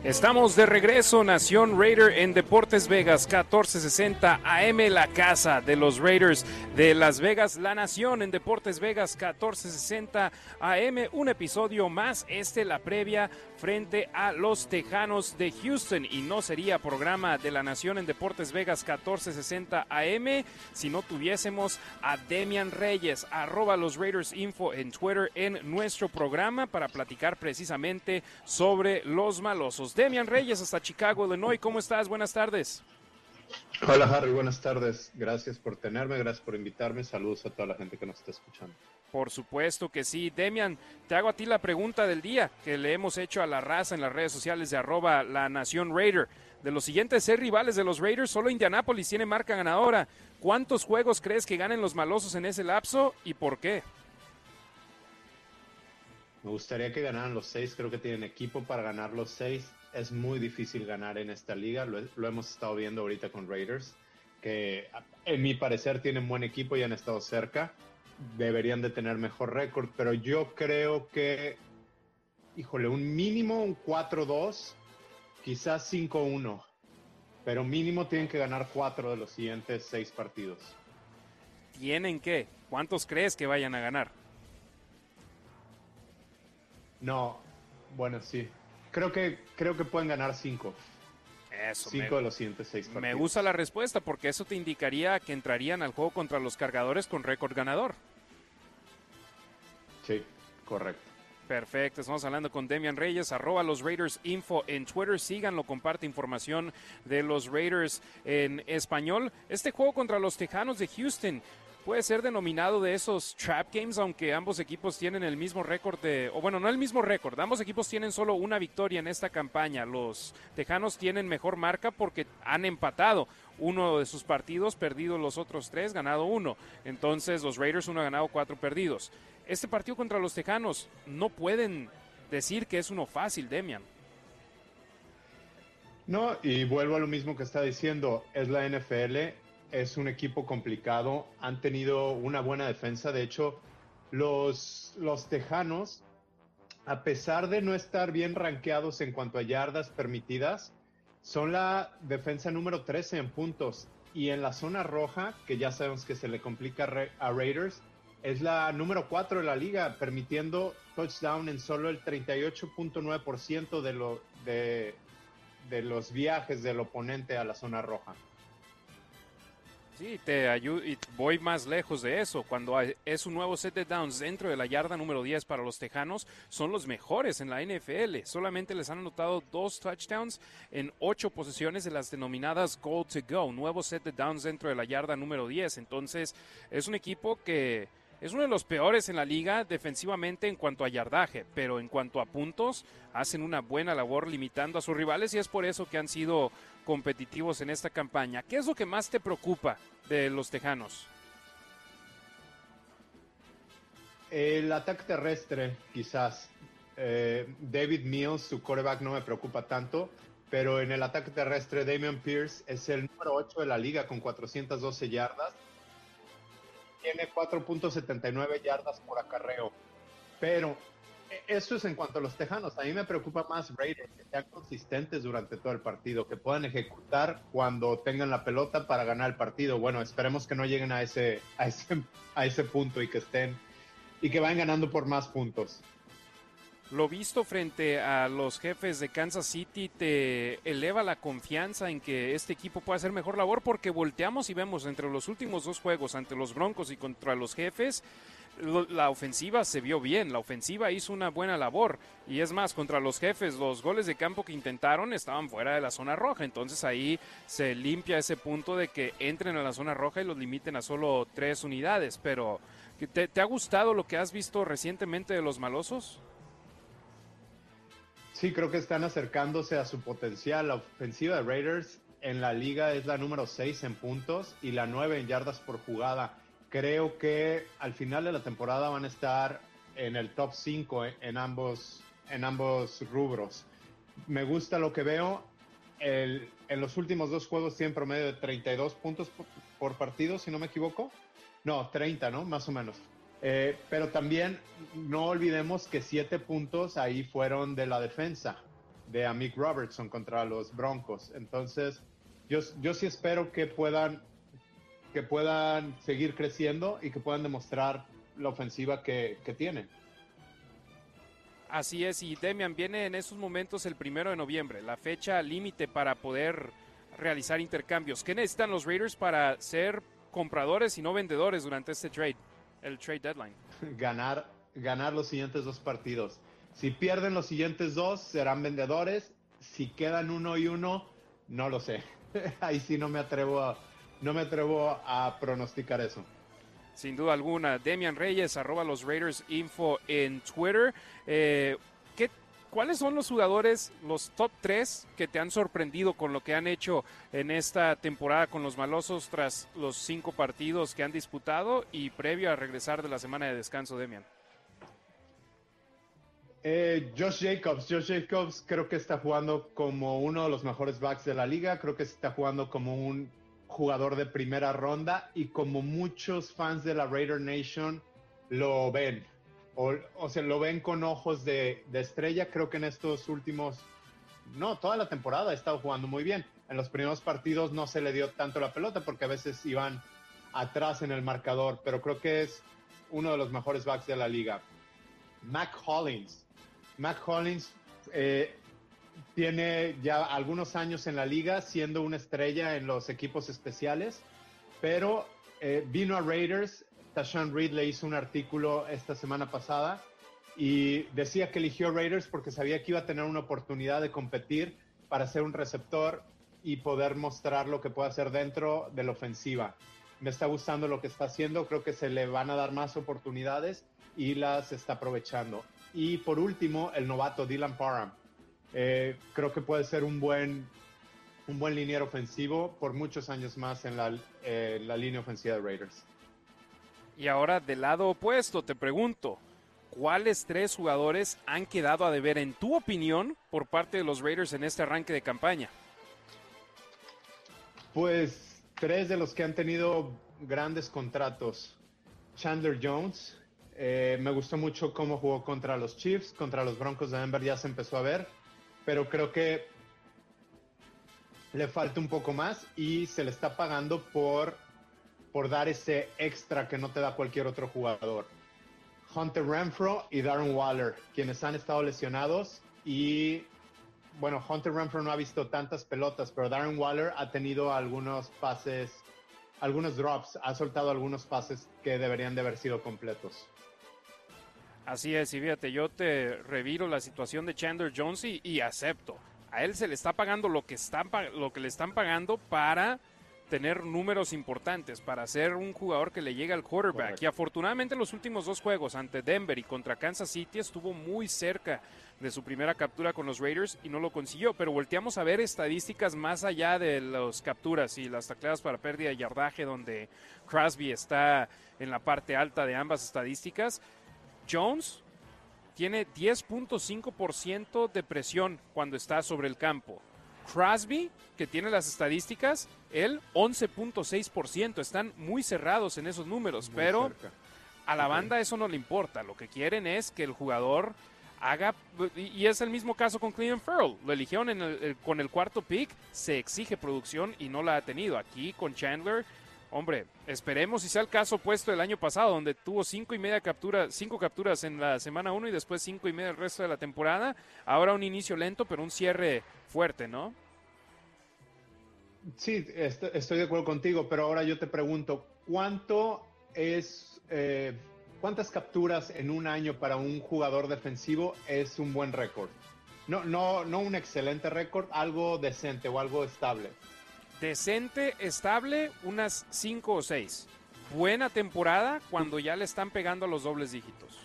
Estamos de regreso, Nación Raider en Deportes Vegas, 1460 AM, la casa de los Raiders de Las Vegas, la Nación en Deportes Vegas, 1460 AM, un episodio más, este la previa frente a los Tejanos de Houston y no sería programa de la Nación en Deportes Vegas 1460 AM si no tuviésemos a Demian Reyes, arroba los Raiders Info en Twitter en nuestro programa para platicar precisamente sobre los malosos. Demian Reyes hasta Chicago, Illinois, ¿cómo estás? Buenas tardes. Hola Harry, buenas tardes. Gracias por tenerme, gracias por invitarme. Saludos a toda la gente que nos está escuchando. Por supuesto que sí. Demian, te hago a ti la pregunta del día que le hemos hecho a la raza en las redes sociales de arroba la Nación Raider. De los siguientes seis rivales de los Raiders, solo Indianapolis tiene marca ganadora. ¿Cuántos juegos crees que ganen los malosos en ese lapso y por qué? Me gustaría que ganaran los seis, creo que tienen equipo para ganar los seis. Es muy difícil ganar en esta liga, lo, lo hemos estado viendo ahorita con Raiders, que en mi parecer tienen buen equipo y han estado cerca deberían de tener mejor récord, pero yo creo que, híjole, un mínimo, un 4-2, quizás 5-1, pero mínimo tienen que ganar 4 de los siguientes 6 partidos. ¿Tienen que? ¿Cuántos crees que vayan a ganar? No, bueno, sí. Creo que, creo que pueden ganar 5. Eso, Cinco de los siguientes seis partidos. Me gusta la respuesta porque eso te indicaría que entrarían al juego contra los cargadores con récord ganador. Sí, correcto. Perfecto, estamos hablando con Demian Reyes, arroba los Raiders Info en Twitter, síganlo, comparte información de los Raiders en español. Este juego contra los Tejanos de Houston puede ser denominado de esos trap games, aunque ambos equipos tienen el mismo récord de, o bueno, no el mismo récord, ambos equipos tienen solo una victoria en esta campaña. Los Tejanos tienen mejor marca porque han empatado uno de sus partidos, perdido los otros tres, ganado uno. Entonces los Raiders uno ha ganado, cuatro perdidos. Este partido contra los Tejanos no pueden decir que es uno fácil, Demian. No, y vuelvo a lo mismo que está diciendo, es la NFL, es un equipo complicado, han tenido una buena defensa, de hecho, los, los Tejanos, a pesar de no estar bien rankeados en cuanto a yardas permitidas, son la defensa número 13 en puntos. y en la zona roja, que ya sabemos que se le complica a Raiders, es la número 4 de la liga, permitiendo touchdown en solo el 38.9% de, lo, de, de los viajes del oponente a la zona roja. Sí, te ayudo y voy más lejos de eso. Cuando es un nuevo set de downs dentro de la yarda número 10 para los Tejanos, son los mejores en la NFL. Solamente les han anotado dos touchdowns en ocho posesiones de las denominadas goal to go. Nuevo set de downs dentro de la yarda número 10. Entonces, es un equipo que es uno de los peores en la liga defensivamente en cuanto a yardaje, pero en cuanto a puntos, hacen una buena labor limitando a sus rivales y es por eso que han sido competitivos en esta campaña. ¿Qué es lo que más te preocupa de los Tejanos? El ataque terrestre, quizás. Eh, David Mills, su coreback, no me preocupa tanto, pero en el ataque terrestre, Damian Pierce es el número 8 de la liga con 412 yardas. Tiene 4.79 yardas por acarreo. Pero eso es en cuanto a los Tejanos. A mí me preocupa más Raiders, que sean consistentes durante todo el partido, que puedan ejecutar cuando tengan la pelota para ganar el partido. Bueno, esperemos que no lleguen a ese, a ese, a ese punto y que estén y que vayan ganando por más puntos. Lo visto frente a los jefes de Kansas City te eleva la confianza en que este equipo pueda hacer mejor labor porque volteamos y vemos entre los últimos dos juegos ante los Broncos y contra los jefes la ofensiva se vio bien, la ofensiva hizo una buena labor. Y es más, contra los jefes, los goles de campo que intentaron estaban fuera de la zona roja, entonces ahí se limpia ese punto de que entren a la zona roja y los limiten a solo tres unidades, pero ¿te, te ha gustado lo que has visto recientemente de los malosos? Sí, creo que están acercándose a su potencial. La ofensiva de Raiders en la liga es la número 6 en puntos y la 9 en yardas por jugada creo que al final de la temporada van a estar en el top 5 en ambos, en ambos rubros. Me gusta lo que veo. en los últimos dos juegos tienen promedio de 32 puntos por, partido, si no me equivoco. No, 30, ¿no? Más o menos. Eh, pero también no olvidemos que 7 puntos ahí fueron de la defensa de Amik Robertson contra los Broncos. Entonces, yo, yo sí espero que puedan que puedan seguir creciendo y que puedan demostrar la ofensiva que, tienen. Así es, y Demian viene en esos momentos el primero de noviembre, la fecha límite para poder realizar intercambios. ¿Qué necesitan los Raiders para ser compradores y no vendedores durante este trade, el trade deadline? [laughs] Ganar, ganar los siguientes dos partidos. Si pierden los siguientes dos, serán vendedores. Si quedan uno y uno, no lo sé. [laughs] Ahí sí no me atrevo a, no me atrevo a pronosticar eso. Sin duda alguna. Demian Reyes, arroba los Raiders Info en Twitter. Eh, ¿Cuáles son los jugadores, los top 3 que te han sorprendido con lo que han hecho en esta temporada con los malosos tras los cinco partidos que han disputado y previo a regresar de la semana de descanso, Demian? Eh, Josh Jacobs, Josh Jacobs creo que está jugando como uno de los mejores backs de la liga, creo que está jugando como un jugador de primera ronda y como muchos fans de la Raider Nation lo ven, o, o sea, lo ven con ojos de, estrella, creo que en estos últimos, no, toda la temporada ha estado jugando muy bien. En los primeros partidos no se le dio tanto la pelota porque a veces iban atrás en el marcador, pero creo que es uno de los mejores backs de la liga. Mac Hollins. Mac Hollins eh, tiene ya algunos años en la liga siendo una estrella en los equipos especiales, pero eh, vino a Raiders. Tashan Reed le hizo un artículo esta semana pasada y decía que eligió Raiders porque sabía que iba a tener una oportunidad de competir para ser un receptor y poder mostrar lo que puede hacer dentro de la ofensiva. Me está gustando lo que está haciendo, creo que se le van a dar más oportunidades y las está aprovechando. Y por último, el novato Dylan Parham eh, creo que puede ser un buen, un buen liniero ofensivo por muchos años más en la, eh, la línea ofensiva de Raiders. Y ahora del lado opuesto, te pregunto, ¿cuáles tres jugadores han quedado a deber en tu opinión por parte de los Raiders en este arranque de campaña? Pues tres de los que han tenido grandes contratos. Chandler Jones, eh, me gustó mucho cómo jugó contra los Chiefs, contra los Broncos de Denver ya se empezó a ver pero creo que le falta un poco más y se le está pagando por, por dar ese extra que no te da cualquier otro jugador. Hunter Renfro y Darren Waller, quienes han estado lesionados y bueno, Hunter Renfro no ha visto tantas pelotas, pero Darren Waller ha tenido algunos pases, algunos drops, ha soltado algunos pases que deberían de haber sido completos. Así es, y fíjate, yo te reviro la situación de Chandler Jones y, y acepto. A él se le está pagando lo que, están, lo que le están pagando para tener números importantes, para ser un jugador que le llegue al quarterback. Correcto. Y afortunadamente en los últimos dos juegos, ante Denver y contra Kansas City, estuvo muy cerca de su primera captura con los Raiders y no lo consiguió. Pero volteamos a ver estadísticas más allá de las capturas y las tacleadas para pérdida de yardaje, donde Crosby está en la parte alta de ambas estadísticas. Jones tiene 10.5% de presión cuando está sobre el campo. Crosby, que tiene las estadísticas, él 11.6%. Están muy cerrados en esos números, Muy pero cerca. a la banda eso no le importa. Lo que quieren es que el jugador haga. Y y es el mismo caso con Cleveland Farrell. Lo eligieron en el- el- con el cuarto pick. Se exige producción y no la ha tenido. Aquí con Chandler. Hombre, esperemos si sea el caso opuesto del año pasado, donde tuvo cinco y media capturas, cinco capturas en la semana uno y después cinco y media el resto de la temporada. Ahora un inicio lento, pero un cierre fuerte, ¿no? Sí, est- estoy de acuerdo contigo, pero ahora yo te pregunto, ¿cuánto es, eh, cuántas capturas en un año para un jugador defensivo es un buen récord? No, no, no un excelente récord, algo decente o algo estable. Decente, estable, unas 5 o 6. Buena temporada cuando ya le están pegando a los dobles dígitos.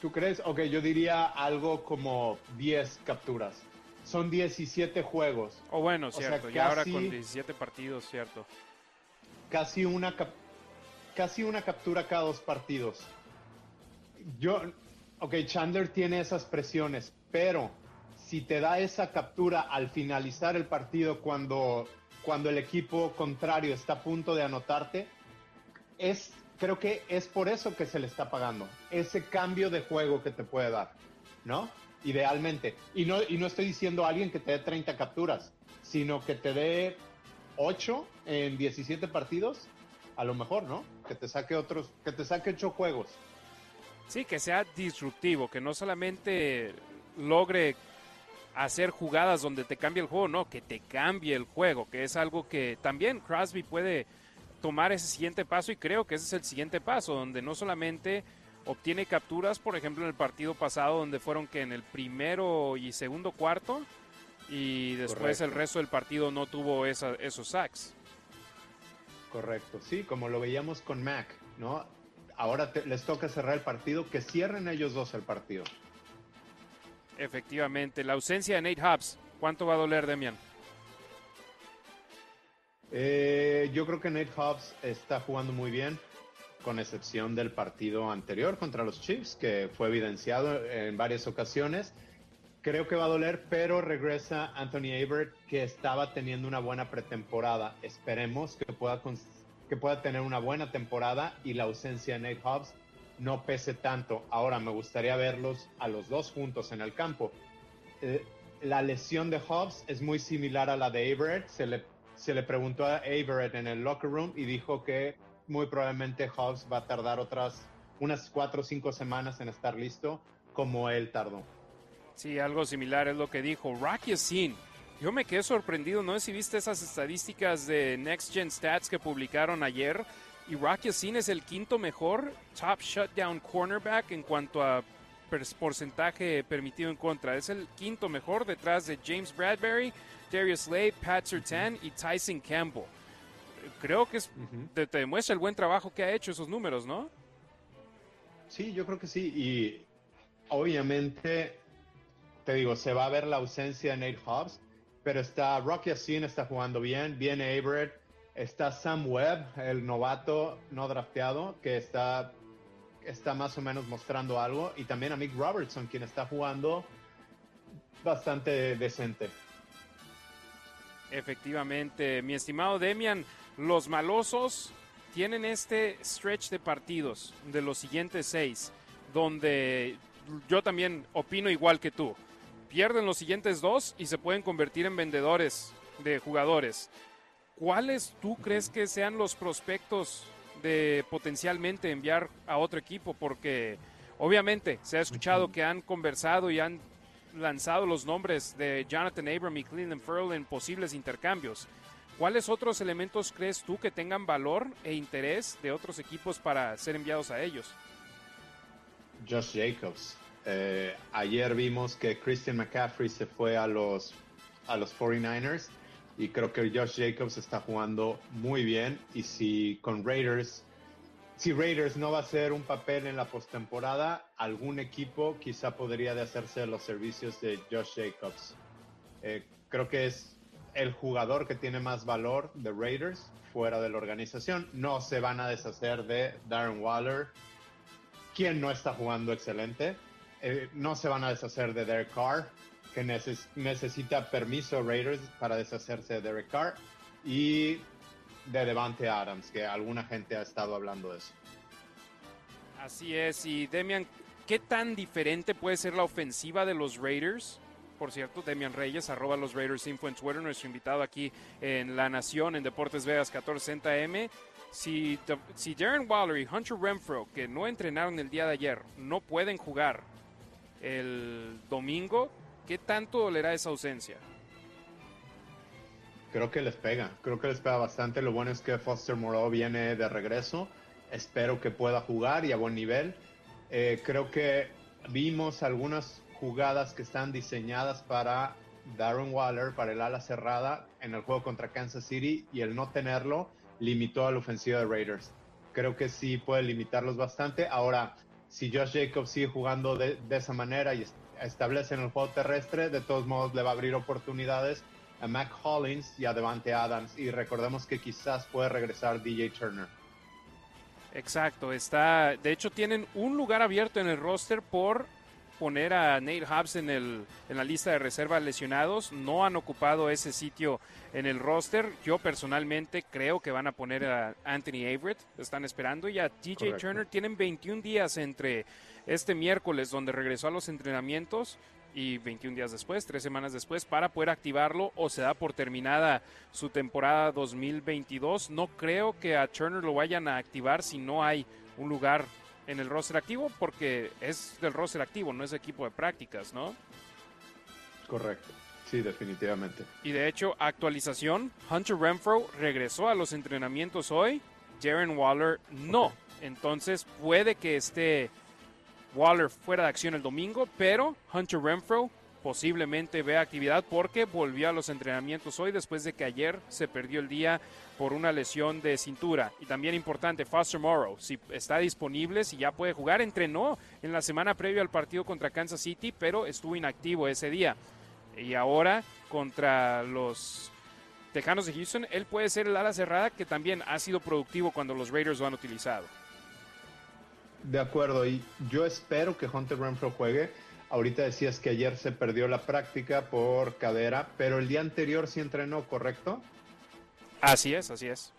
¿Tú crees? Ok, yo diría algo como 10 capturas. Son 17 juegos, O bueno, sea, cierto, y ahora con 17 partidos, cierto. casi una, cap- casi una captura cada dos partidos. Yo, ok, Chandler tiene esas presiones, pero si te da esa captura al finalizar el partido cuando, cuando el equipo contrario está a punto de anotarte, es, creo que es por eso que se le está pagando. Ese cambio de juego que te puede dar, ¿no? Idealmente. Y no, y no estoy diciendo a alguien que te dé 30 capturas, sino que te dé 8 en 17 partidos, a lo mejor, ¿no? Que te saque otros, que te saque 8 juegos. Sí, que sea disruptivo, que no solamente logre hacer jugadas donde te cambie el juego, no, que te cambie el juego, que es algo que también Crosby puede tomar ese siguiente paso y creo que ese es el siguiente paso, donde no solamente obtiene capturas, por ejemplo, en el partido pasado, donde fueron que en el primero y segundo cuarto, y después Correcto. el resto del partido no tuvo esa- esos sacks. Correcto, sí, como lo veíamos con Mac, ¿no? Ahora te- les toca cerrar el partido, que cierren ellos dos el partido. Efectivamente, la ausencia de Nate Hobbs, ¿cuánto va a doler, Demian? Eh, yo creo que Nate Hobbs está jugando muy bien, con excepción del partido anterior contra los Chiefs, que fue evidenciado en varias ocasiones. Creo que va a doler, pero regresa Anthony Averett, que estaba teniendo una buena pretemporada. Esperemos que pueda, que pueda tener una buena temporada y la ausencia de Nate Hobbs no pese tanto. Ahora me gustaría verlos a los dos juntos en el campo. Eh, la lesión de Hobbs es muy similar a la de Averett. Se le, se le preguntó a Averett en el locker room y dijo que muy probablemente Hobbs va a tardar otras unas cuatro o cinco semanas en estar listo, como él tardó. Sí, algo similar es lo que dijo Rocky Sin. Yo me quedé sorprendido, no sé si viste esas estadísticas de Next Gen Stats que publicaron ayer. Y Rocky Sin es el quinto mejor top shutdown cornerback en cuanto a porcentaje permitido en contra. Es el quinto mejor detrás de James Bradbury, Darius Slade, Pat Surtain y Tyson Campbell. Creo que es, te, te demuestra el buen trabajo que ha hecho esos números, ¿no? Sí, yo creo que sí. Y obviamente, te digo, se va a ver la ausencia de Nate Hobbs, pero está Rocky Asin está jugando bien, viene Averett, está Sam Webb, el novato no drafteado, que está, está más o menos mostrando algo, y también a Mick Robertson, quien está jugando bastante decente. Efectivamente, mi estimado Demian, los malosos tienen este stretch de partidos de los siguientes seis, donde yo también opino igual que tú. pierden los siguientes dos y se pueden convertir en vendedores de jugadores. ¿Cuáles tú crees que sean los prospectos de potencialmente enviar a otro equipo? Porque obviamente se ha escuchado que han conversado y han lanzado los nombres de Jonathan Abram y Cleveland Ferrell en posibles intercambios. ¿Cuáles otros elementos crees tú que tengan valor e interés de otros equipos para ser enviados a ellos? Josh Jacobs. Eh, ayer vimos que Christian McCaffrey se fue a los, a los 49ers y creo que Josh Jacobs está jugando muy bien y si con Raiders, si Raiders no va a hacer un papel en la postemporada, algún equipo quizá podría de hacerse los servicios de Josh Jacobs. Eh, creo que es el jugador que tiene más valor de Raiders fuera de la organización. No se van a deshacer de Darren Waller, quien no está jugando excelente. Eh, no se van a deshacer de Derek Carr, que necesita permiso Raiders para deshacerse de Derek Carr. Y de Devante Adams, que alguna gente ha estado hablando de eso. Así es, y Demian, ¿qué tan diferente puede ser la ofensiva de los Raiders por cierto, Demian Reyes, arroba los Raiders Info en Twitter, nuestro invitado aquí en La Nación, en Deportes Vegas 1460 M. Si, si Darren Waller y Hunter Renfro, que no entrenaron el día de ayer, no pueden jugar el domingo, ¿qué tanto dolerá esa ausencia? Creo que les pega, creo que les pega bastante. Lo bueno es que Foster Moreau viene de regreso. Espero que pueda jugar y a buen nivel. Eh, creo que vimos algunas jugadas que están diseñadas para Darren Waller, para el ala cerrada en el juego contra Kansas City y el no tenerlo limitó a la ofensiva de Raiders. Creo que sí puede limitarlos bastante. Ahora, si Josh Jacobs sigue jugando de, esa manera y establece en el juego terrestre, de todos modos le va a abrir oportunidades a Mac Hollins y a Devante Adams. Y recordemos que quizás puede regresar DJ Turner. Exacto, está. De hecho, tienen un lugar abierto en el roster por poner a Nate Hobbs en, el, en la lista de reservas lesionados. No han ocupado ese sitio en el roster. Yo personalmente creo que van a poner a Anthony Averett. Están esperando. Y a TJ Turner tienen 21 días entre este miércoles, donde regresó a los entrenamientos, y 21 días después, tres semanas después, para poder activarlo o se da por terminada su temporada 2022. No creo que a Turner lo vayan a activar si no hay un lugar en el roster activo porque es del roster activo, no es equipo de prácticas, ¿no? Correcto. Sí, definitivamente. Y de hecho, actualización, Hunter Renfro regresó a los entrenamientos hoy, Jaren Waller no. Entonces puede que esté Waller fuera de acción el domingo, pero Hunter Renfro posiblemente vea actividad porque volvió a los entrenamientos hoy después de que ayer se perdió el día por una lesión de cintura. Y también importante, Foster Morrow, si está disponible, si ya puede jugar, entrenó en la semana previa al partido contra Kansas City, pero estuvo inactivo ese día. Y ahora contra los Tejanos de Houston, él puede ser el ala cerrada que también ha sido productivo cuando los Raiders lo han utilizado. De acuerdo, y yo espero que Hunter Renfro juegue Ahorita decías que ayer se perdió la práctica por cadera, pero el día anterior sí entrenó, ¿correcto? Así es, así es.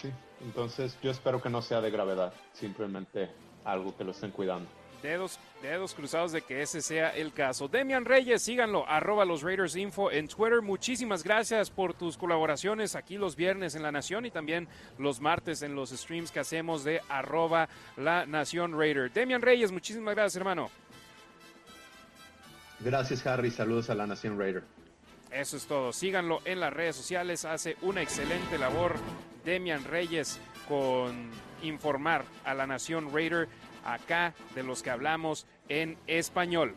Sí, entonces yo espero que no sea de gravedad, simplemente algo que lo estén cuidando. Dedos, dedos cruzados de que ese sea el caso. Demian Reyes, síganlo, arroba los Raiders Info en Twitter. Muchísimas gracias por tus colaboraciones aquí los viernes en La Nación y también los martes en los streams que hacemos de arroba La Nación Raider. Demian Reyes, muchísimas gracias, hermano. Gracias, Harry. Saludos a la Nación Raider. Eso es todo. Síganlo en las redes sociales. Hace una excelente labor Demian Reyes con informar a la Nación Raider acá de los que hablamos en español.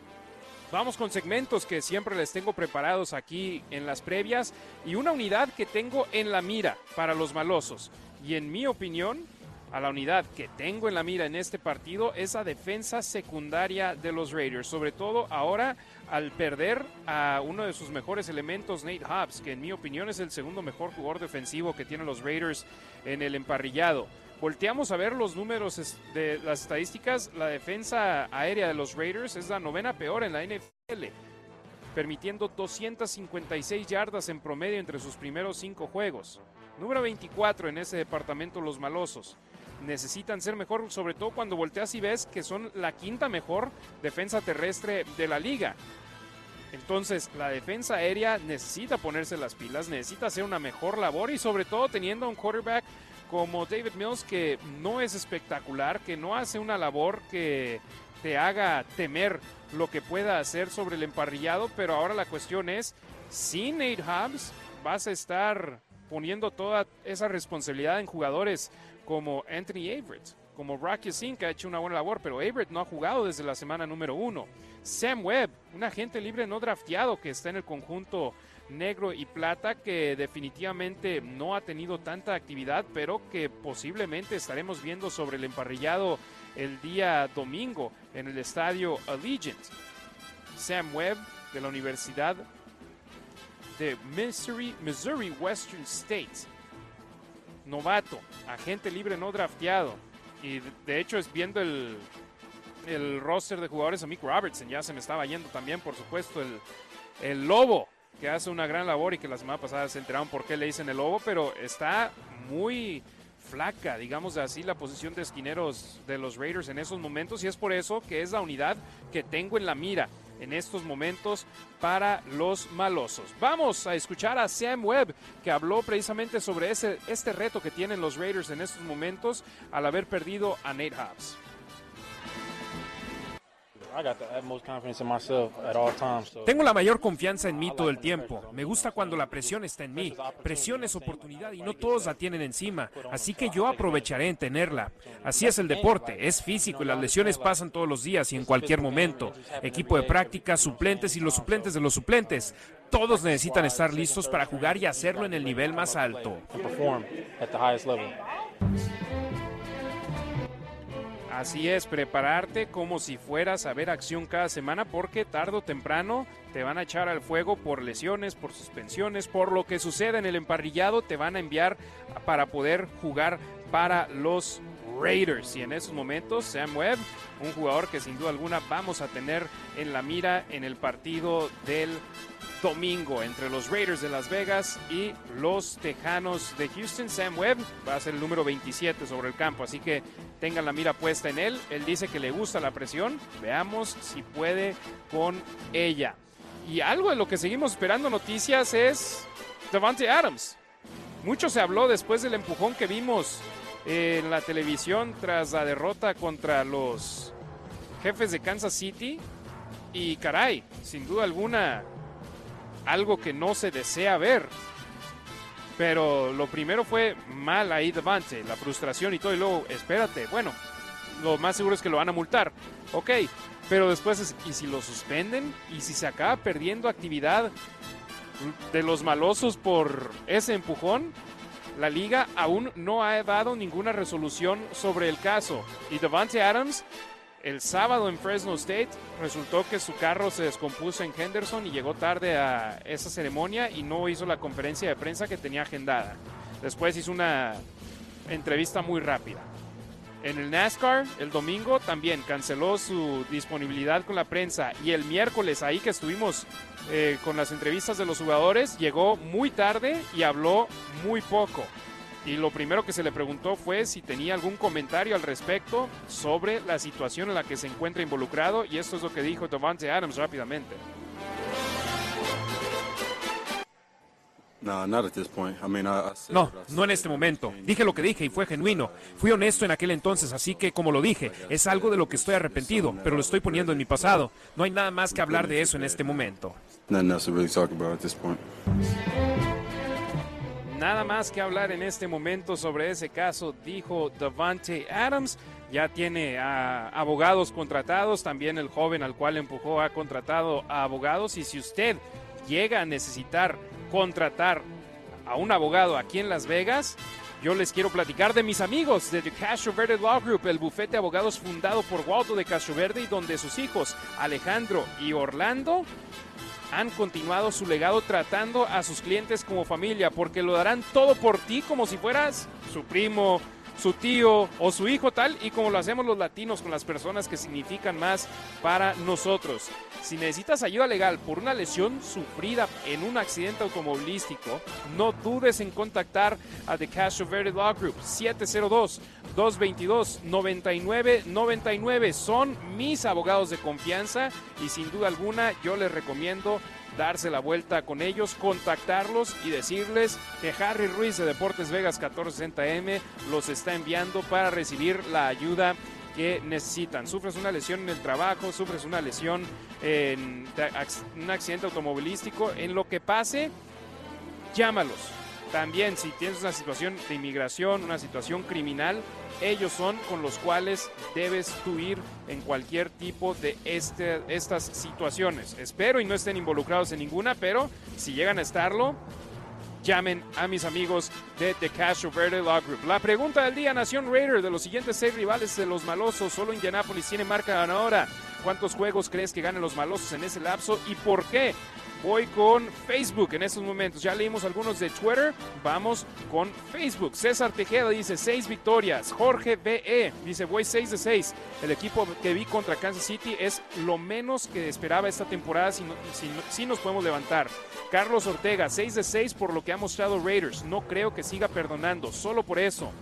Vamos con segmentos que siempre les tengo preparados aquí en las previas y una unidad que tengo en la mira para los malosos. Y en mi opinión, a la unidad que tengo en la mira en este partido es la defensa secundaria de los Raiders, sobre todo ahora al perder a uno de sus mejores elementos, Nate Hobbs, que en mi opinión es el segundo mejor jugador defensivo que tienen los Raiders en el emparrillado. Volteamos a ver los números de las estadísticas, la defensa aérea de los Raiders es la novena peor en la NFL, permitiendo 256 yardas en promedio entre sus primeros cinco juegos. Número 24 en ese departamento los malosos necesitan ser mejor, sobre todo cuando volteas y ves que son la quinta mejor defensa terrestre de la liga. Entonces, la defensa aérea necesita ponerse las pilas, necesita hacer una mejor labor y sobre todo teniendo a un quarterback como David Mills que no es espectacular, que no hace una labor que te haga temer lo que pueda hacer sobre el emparrillado, pero ahora la cuestión es, sin Nate Hobbs vas a estar poniendo toda esa responsabilidad en jugadores como Anthony Averett, como Rocky Sin, que ha hecho una buena labor, pero Averett no ha jugado desde la semana número uno. Sam Webb, un agente libre no drafteado que está en el conjunto negro y plata que definitivamente no ha tenido tanta actividad, pero que posiblemente estaremos viendo sobre el emparrillado el día domingo en el estadio Allegiant. Sam Webb de la Universidad de Missouri, Missouri Western State. Novato, agente libre no drafteado. Y de hecho es viendo el, el roster de jugadores a Mick Robertson. Ya se me estaba yendo también, por supuesto, el, el Lobo, que hace una gran labor y que la semana pasada se enteraron por qué le dicen el Lobo, pero está muy flaca, digamos así, la posición de esquineros de los Raiders en esos momentos y es por eso que es la unidad que tengo en la mira en estos momentos para los malosos. Vamos a escuchar a Sam Webb que habló precisamente sobre ese, este reto que tienen los Raiders en estos momentos al haber perdido a Nate Hobbs. Tengo la mayor confianza en mí todo el tiempo. Me gusta cuando la presión está en mí. Presión es oportunidad y no todos la tienen encima. Así que yo aprovecharé en tenerla. Así es el deporte. Es físico y las lesiones pasan todos los días y en cualquier momento. Equipo de práctica, suplentes y los suplentes de los suplentes. Todos necesitan estar listos para jugar y hacerlo en el nivel más alto. Así es, prepararte como si fueras a ver acción cada semana porque tarde o temprano te van a echar al fuego por lesiones, por suspensiones, por lo que suceda en el emparrillado, te van a enviar para poder jugar para los Raiders. Y en esos momentos, Sam Webb, un jugador que sin duda alguna vamos a tener en la mira en el partido del domingo entre los Raiders de Las Vegas y los Tejanos de Houston. Sam Webb va a ser el número 27 sobre el campo, así que tengan la mira puesta en él. Él dice que le gusta la presión. Veamos si puede con ella. Y algo de lo que seguimos esperando noticias es Devante Adams. Mucho se habló después del empujón que vimos en la televisión tras la derrota contra los jefes de Kansas City. Y caray, sin duda alguna, algo que no se desea ver. Pero lo primero fue mal ahí Devante, la frustración y todo. Y luego, espérate, bueno, lo más seguro es que lo van a multar. Ok, pero después es, ¿y si lo suspenden? ¿Y si se acaba perdiendo actividad de los malosos por ese empujón? La liga aún no ha dado ninguna resolución sobre el caso. Y Devante Adams, el sábado en Fresno State, resultó que su carro se descompuso en Henderson y llegó tarde a esa ceremonia y no hizo la conferencia de prensa que tenía agendada. Después hizo una entrevista muy rápida. En el NASCAR, el domingo, también canceló su disponibilidad con la prensa. Y el miércoles, ahí que estuvimos eh, con las entrevistas de los jugadores, llegó muy tarde y habló muy poco. Y lo primero que se le preguntó fue si tenía algún comentario al respecto sobre la situación en la que se encuentra involucrado. Y esto es lo que dijo Devante Adams rápidamente. No, no, no en este momento. Dije lo que dije y fue genuino. Fui honesto en aquel entonces, así que como lo dije, es algo de lo que estoy arrepentido, pero lo estoy poniendo en mi pasado. No hay nada más que hablar de eso en este momento. Nada más que hablar en este momento sobre ese caso, dijo Devante Adams. Ya tiene a abogados contratados, también el joven al cual empujó ha contratado a abogados y si usted llega a necesitar contratar a un abogado aquí en Las Vegas, yo les quiero platicar de mis amigos de The Castro Verde Law Group, el bufete de abogados fundado por Waldo de Castro Verde y donde sus hijos Alejandro y Orlando han continuado su legado tratando a sus clientes como familia, porque lo darán todo por ti como si fueras su primo, su tío o su hijo tal y como lo hacemos los latinos con las personas que significan más para nosotros. Si necesitas ayuda legal por una lesión sufrida en un accidente automovilístico, no dudes en contactar a The Cash Verde Law Group 702 222 9999. Son mis abogados de confianza y sin duda alguna yo les recomiendo darse la vuelta con ellos, contactarlos y decirles que Harry Ruiz de Deportes Vegas 1460M los está enviando para recibir la ayuda que necesitan. Sufres una lesión en el trabajo, sufres una lesión en un accidente automovilístico, en lo que pase, llámalos. También si tienes una situación de inmigración, una situación criminal, ellos son con los cuales debes tú ir en cualquier tipo de este, estas situaciones. Espero y no estén involucrados en ninguna, pero si llegan a estarlo, llamen a mis amigos de The Cash Verde Law Group. La pregunta del día, Nación Raider, de los siguientes seis rivales de los malosos, solo Indianapolis tiene marca ganadora. ¿Cuántos juegos crees que ganen los malosos en ese lapso y por qué? Voy con Facebook en estos momentos. Ya leímos algunos de Twitter. Vamos con Facebook. César Tejeda dice 6 victorias. Jorge BE dice voy 6 de 6. El equipo que vi contra Kansas City es lo menos que esperaba esta temporada si, si nos podemos levantar. Carlos Ortega 6 de 6 por lo que ha mostrado Raiders. No creo que siga perdonando. Solo por eso.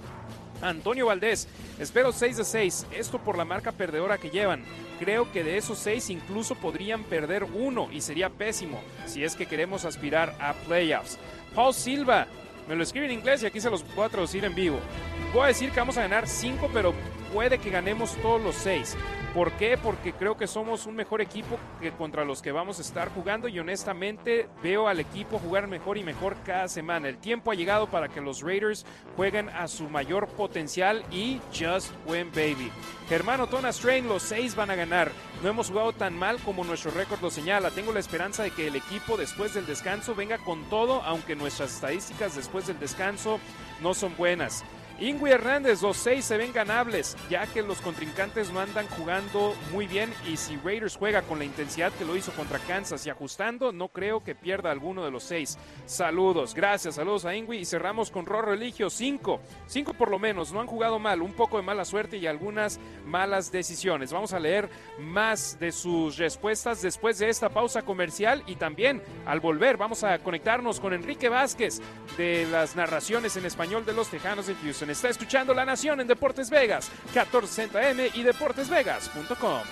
Antonio Valdés, espero 6 de 6, esto por la marca perdedora que llevan. Creo que de esos 6 incluso podrían perder uno y sería pésimo si es que queremos aspirar a playoffs. Paul Silva, me lo escribe en inglés y aquí se los puedo traducir en vivo. Voy a decir que vamos a ganar 5, pero puede que ganemos todos los 6. ¿Por qué? Porque creo que somos un mejor equipo que contra los que vamos a estar jugando y honestamente veo al equipo jugar mejor y mejor cada semana. El tiempo ha llegado para que los Raiders jueguen a su mayor potencial y just win baby. Germano Tona Strain, los seis van a ganar. No hemos jugado tan mal como nuestro récord lo señala. Tengo la esperanza de que el equipo después del descanso venga con todo, aunque nuestras estadísticas después del descanso no son buenas. Ingui Hernández, los seis se ven ganables, ya que los contrincantes no andan jugando muy bien y si Raiders juega con la intensidad que lo hizo contra Kansas y ajustando, no creo que pierda alguno de los seis. Saludos, gracias, saludos a Ingui y cerramos con Ror Religio, cinco, cinco por lo menos, no han jugado mal, un poco de mala suerte y algunas malas decisiones. Vamos a leer más de sus respuestas después de esta pausa comercial y también al volver vamos a conectarnos con Enrique Vázquez de las narraciones en español de los Tejanos de Houston. Está escuchando La Nación en Deportes Vegas, 1460M y deportesvegas.com.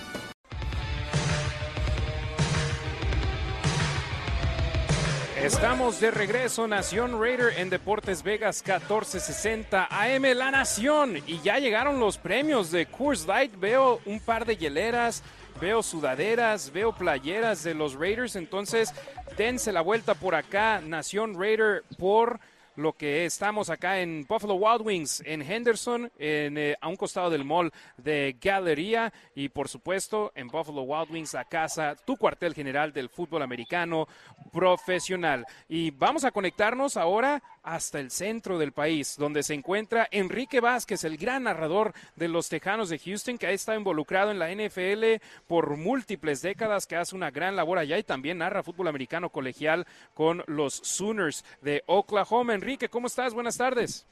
Estamos de regreso, Nación Raider en Deportes Vegas 1460 AM La Nación. Y ya llegaron los premios de Coors Light. Veo un par de hieleras, veo sudaderas, veo playeras de los Raiders. Entonces, dense la vuelta por acá, Nación Raider, por lo que estamos acá en Buffalo Wild Wings, en Henderson, en, eh, a un costado del mall de Galería y por supuesto en Buffalo Wild Wings, la casa, tu cuartel general del fútbol americano profesional. Y vamos a conectarnos ahora hasta el centro del país, donde se encuentra Enrique Vázquez, el gran narrador de los Tejanos de Houston, que ha estado involucrado en la NFL por múltiples décadas, que hace una gran labor allá y también narra fútbol americano colegial con los Sooners de Oklahoma. Enrique, ¿cómo estás? Buenas tardes.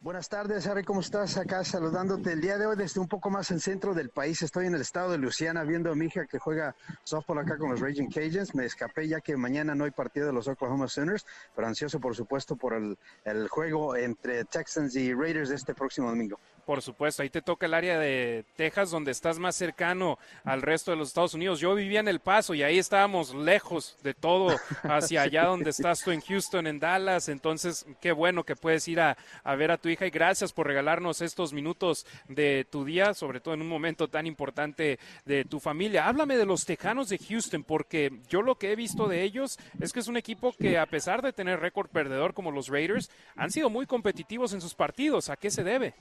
Buenas tardes, Harry, ¿cómo estás? Acá saludándote el día de hoy desde un poco más en centro del país. Estoy en el estado de Luisiana viendo a mi hija que juega softball acá con los Raging Cajuns. Me escapé ya que mañana no hay partido de los Oklahoma Sooners, pero ansioso por supuesto por el, el juego entre Texans y Raiders este próximo domingo. Por supuesto, ahí te toca el área de Texas donde estás más cercano al resto de los Estados Unidos. Yo vivía en El Paso y ahí estábamos lejos de todo, hacia allá donde estás tú en Houston, en Dallas. Entonces, qué bueno que puedes ir a, a ver a tu hija y gracias por regalarnos estos minutos de tu día, sobre todo en un momento tan importante de tu familia. Háblame de los Tejanos de Houston, porque yo lo que he visto de ellos es que es un equipo que a pesar de tener récord perdedor como los Raiders, han sido muy competitivos en sus partidos. ¿A qué se debe?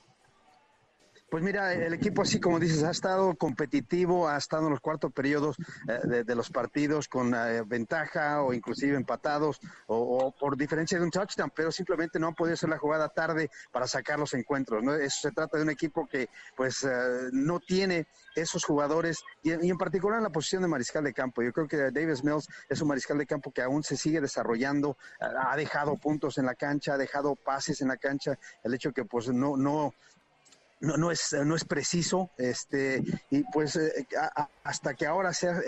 Pues mira, el equipo así como dices ha estado competitivo, ha estado en los cuartos periodos eh, de, los partidos con eh, ventaja o inclusive empatados o, por diferencia de un touchdown, pero simplemente no han podido hacer la jugada tarde para sacar los encuentros. ¿no? Eso se trata de un equipo que pues eh, no tiene esos jugadores y, en particular en la posición de mariscal de campo. Yo creo que Davis Mills es un mariscal de campo que aún se sigue desarrollando, ha dejado puntos en la cancha, ha dejado pases en la cancha, el hecho que pues no no no, no, es, no es preciso, este, y pues eh, hasta que ahora sea,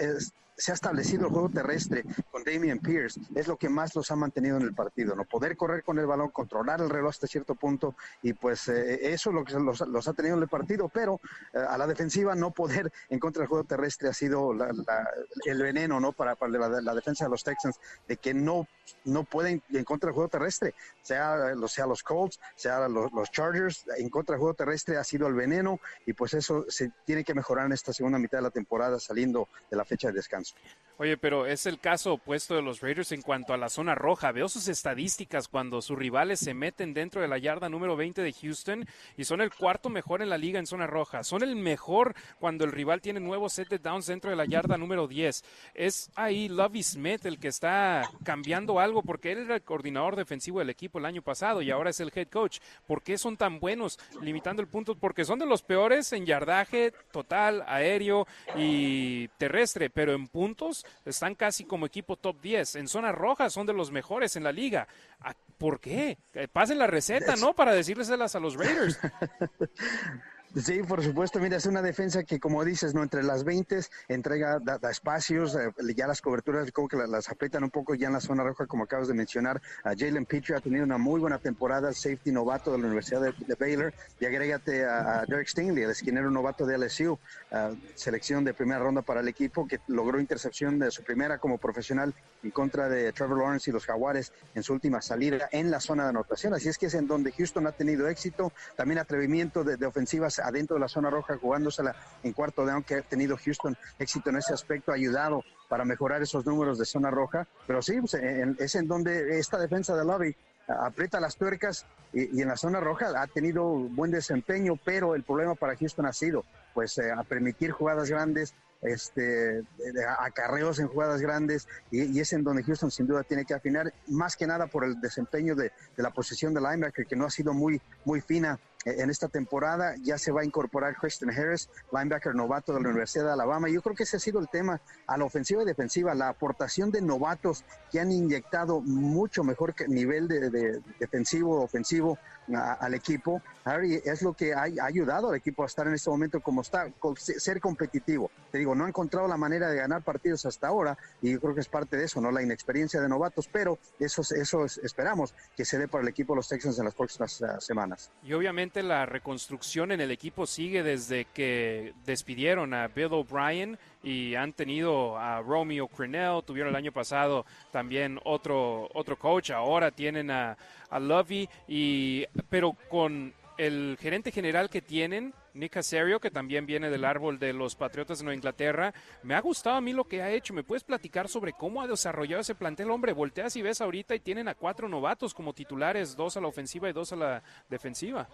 se ha establecido el juego terrestre con Damian Pierce, es lo que más los ha mantenido en el partido, ¿no? Poder correr con el balón, controlar el reloj hasta cierto punto, y pues eh, eso es lo que los, ha tenido en el partido, pero eh, a la defensiva no poder en contra del juego terrestre ha sido el veneno, ¿no? Para, para la, defensa de los Texans, de que no, no pueden en contra del juego terrestre, sea, sea los Colts, sea los, los Chargers, en contra del juego terrestre ha sido el veneno, y pues eso se tiene que mejorar en esta segunda mitad de la temporada saliendo de la fecha de descanso. Spanish. Oye, pero es el caso opuesto de los Raiders en cuanto a la zona roja. Veo sus estadísticas cuando sus rivales se meten dentro de la yarda número 20 de Houston y son el cuarto mejor en la liga en zona roja. Son el mejor cuando el rival tiene nuevos set de downs dentro de la yarda número 10. Es ahí Lovey Smith el que está cambiando algo porque él era el coordinador defensivo del equipo el año pasado y ahora es el head coach. ¿Por qué son tan buenos limitando el punto? Porque son de los peores en yardaje total, aéreo y terrestre, pero en puntos están casi como equipo top 10. En zona roja son de los mejores en la liga. Ah, ¿Por qué? Eh, pasen la receta, ¿no? Para decírselas a los Raiders. [laughs] Sí, por supuesto. Mira, es una defensa que, como dices, no entre las 20 entrega, da, espacios, eh, ya las coberturas como que las, aprietan un poco ya en la zona roja, como acabas de mencionar. a Jalen Petrie ha tenido una muy buena temporada, safety novato de la Universidad de, Baylor. Y agrégate a, Derek Stingley, el esquinero novato de LSU, selección de primera ronda para el equipo, que logró intercepción de su primera como profesional en contra de Trevor Lawrence y los Jaguares en su última salida en la zona de anotación. Así es que es en donde Houston ha tenido éxito, también atrevimiento de ofensivas adentro de la zona roja, jugándosela en cuarto de aunque ha tenido Houston éxito en ese aspecto, ha ayudado para mejorar esos números de zona roja. Pero sí, pues, es en donde esta defensa de Lobby aprieta las tuercas y, en la zona roja ha tenido buen desempeño, pero el problema para Houston ha sido pues eh, a permitir jugadas grandes, este, acarreos en jugadas grandes y, es en donde Houston sin duda tiene que afinar, más que nada por el desempeño de, de la posición de linebacker que no ha sido muy, muy fina en esta temporada. Ya se va a incorporar Christian Harris, linebacker novato de la Universidad de Alabama. Yo creo que ese ha sido el tema a la ofensiva y defensiva, la aportación de novatos que han inyectado mucho mejor nivel de, defensivo, ofensivo al equipo. Harry es lo que ha, ayudado al equipo a estar en este momento como está, ser competitivo. Te digo, no ha encontrado la manera de ganar partidos hasta ahora y yo creo que es parte de eso, ¿no? La inexperiencia de novatos, pero eso, eso esperamos que se dé para el equipo de los Texans en las próximas ah, semanas. Y obviamente la reconstrucción en el equipo sigue desde que despidieron a Bill O'Brien y han tenido a Romeo Crennel, tuvieron el año pasado también otro, otro coach, ahora tienen a, a Lovey, y, pero con el gerente general que tienen, Nick Casario, que también viene del árbol de los Patriotas de Nueva Inglaterra. Me ha gustado a mí lo que ha hecho. ¿Me puedes platicar sobre cómo ha desarrollado ese plantel? Hombre, volteas y ves ahorita y tienen a cuatro novatos como titulares, dos a la ofensiva y dos a la defensiva.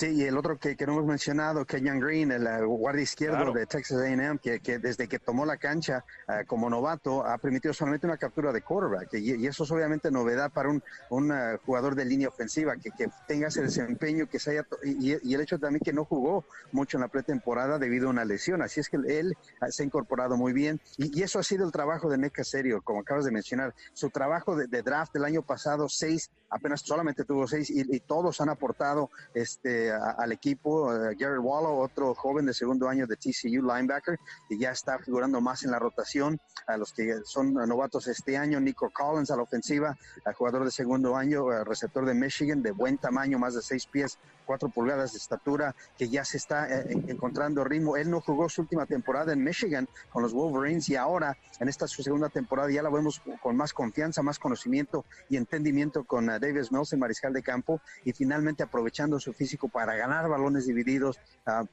Sí, y el otro que, que no hemos mencionado, Kenyon Green, el uh, guardia izquierdo de Texas A&M, que, que, desde que tomó la cancha uh, como novato ha permitido solamente una captura de quarterback. Y, eso es obviamente novedad para un, un uh, jugador de línea ofensiva, que, que, tenga ese desempeño, que se haya... Y, y, el hecho también que no jugó mucho en la pretemporada debido a una lesión. Así es que él se ha incorporado muy bien. Y, eso ha sido el trabajo de Neca Serio, como acabas de mencionar. Su trabajo de, de draft del año pasado, seis, apenas solamente tuvo seis, y, todos han aportado este al equipo. Uh, Garrett Wallow, otro joven de segundo año de TCU linebacker, que ya está figurando más en la rotación. A los que son novatos este año, Nico Collins a la ofensiva, jugador de segundo año, receptor de Michigan, de buen tamaño, más de seis pies, cuatro pulgadas de estatura, que ya se está eh, encontrando ritmo. Él no jugó su última temporada en Michigan con los Wolverines y ahora en esta su segunda temporada ya la vemos con más confianza, más conocimiento y entendimiento con uh, Davis Mills, en mariscal de campo, y finalmente aprovechando su físico para ganar balones divididos. Uh,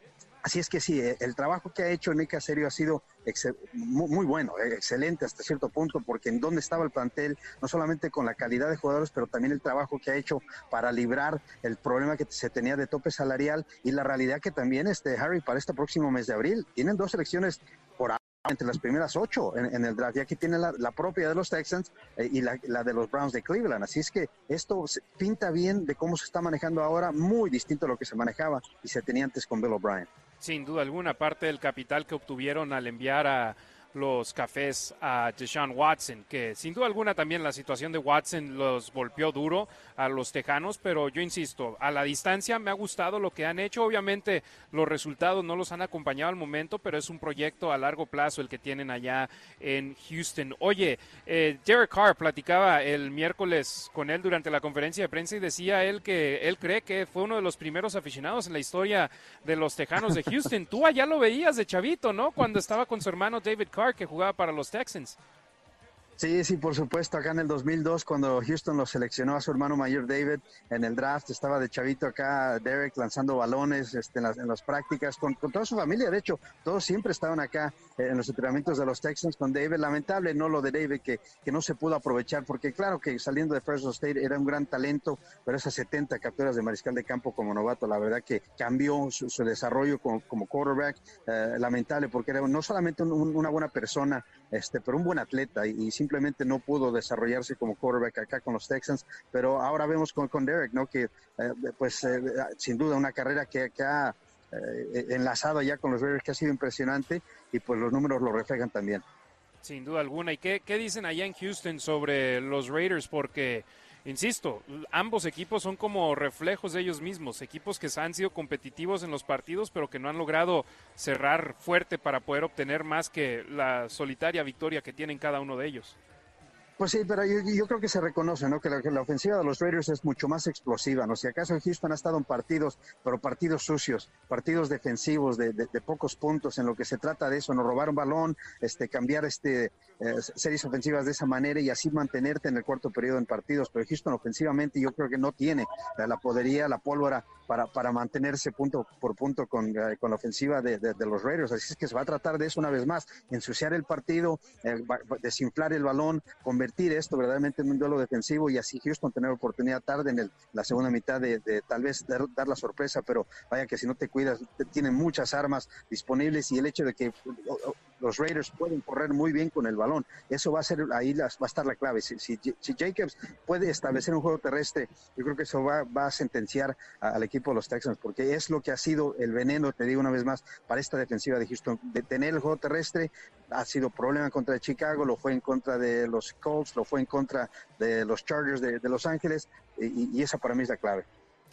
Así es que sí, eh, el trabajo que ha hecho Nick Caserio ha sido muy, bueno, eh, excelente hasta cierto punto, porque en dónde estaba el plantel, no solamente con la calidad de jugadores, pero también el trabajo que ha hecho para librar el problema que se tenía de tope salarial y la realidad que también este Harry para este próximo mes de abril tienen dos elecciones por entre las primeras ocho en, el draft, ya que tiene la, propia de los Texans eh, y la, de los Browns de Cleveland. Así es que esto pinta bien de cómo se está manejando ahora, muy distinto a lo que se manejaba y se tenía antes con Bill O'Brien. Sin duda alguna, parte del capital que obtuvieron al enviar a los cafés a Deshaun Watson, que sin duda alguna también la situación de Watson los golpeó duro a los Tejanos, pero yo insisto, a la distancia me ha gustado lo que han hecho. Obviamente los resultados no los han acompañado al momento, pero es un proyecto a largo plazo el que tienen allá en Houston. Oye, eh, Derek Carr platicaba el miércoles con él durante la conferencia de prensa y decía él que él cree que fue uno de los primeros aficionados en la historia de los Tejanos de Houston. Tú allá lo veías de chavito, ¿no? Cuando estaba con su hermano David Carr que jugaba para los Texans. Sí, sí, por supuesto. Acá en el 2002, cuando Houston lo seleccionó a su hermano mayor David en el draft, estaba de chavito acá Derek lanzando balones este, en, las, prácticas con, toda su familia. De hecho, todos siempre estaban acá eh, en los entrenamientos de los Texans con David. Lamentable, no lo de David, que, que no se pudo aprovechar, porque claro que saliendo de Fresno State era un gran talento, pero esas 70 capturas de mariscal de campo como novato, la verdad que cambió su, desarrollo como, como quarterback. Eh, lamentable, porque era no solamente una buena persona, este, pero un buen atleta y, y simplemente no pudo desarrollarse como quarterback acá con los Texans, pero ahora vemos con, Derek, ¿no? Que eh, pues eh, sin duda una carrera que, ha eh, enlazado ya con los Raiders que ha sido impresionante y pues los números lo reflejan también. Sin duda alguna. ¿Y qué, qué dicen allá en Houston sobre los Raiders? Porque insisto, ambos equipos son como reflejos de ellos mismos, equipos que han sido competitivos en los partidos, pero que no han logrado cerrar fuerte para poder obtener más que la solitaria victoria que tienen cada uno de ellos. Pues sí, pero yo, creo que se reconoce, ¿no? Que la, ofensiva de los Raiders es mucho más explosiva, ¿no? Si acaso Houston ha estado en partidos, pero partidos sucios, partidos defensivos de, pocos puntos, en lo que se trata de eso, no robar un balón, este, cambiar este eh, series ofensivas de esa manera y así mantenerte en el cuarto periodo en partidos. Pero Houston ofensivamente yo creo que no tiene la, podería, la pólvora para, para mantenerse punto por punto con, eh, con la ofensiva de, los Raiders. Así es que se va a tratar de eso una vez más, ensuciar el partido, eh, desinflar el balón, convertir esto verdaderamente en un duelo defensivo y así Houston tener oportunidad tarde en la segunda mitad de, tal vez dar, la sorpresa, pero vaya que si no te cuidas, tienen muchas armas disponibles y el hecho de que los Raiders pueden correr muy bien con el balón. Eso va a ser, ahí va a estar la clave. Si, si, Jacobs puede establecer un juego terrestre, yo creo que eso va, a sentenciar al equipo de los Texans, porque es lo que ha sido el veneno, te digo una vez más, para esta defensiva de Houston. De tener el juego terrestre ha sido problema contra Chicago, lo fue en contra de los Colts, lo fue en contra de los Chargers de, Los Ángeles, y, y esa para mí es la clave.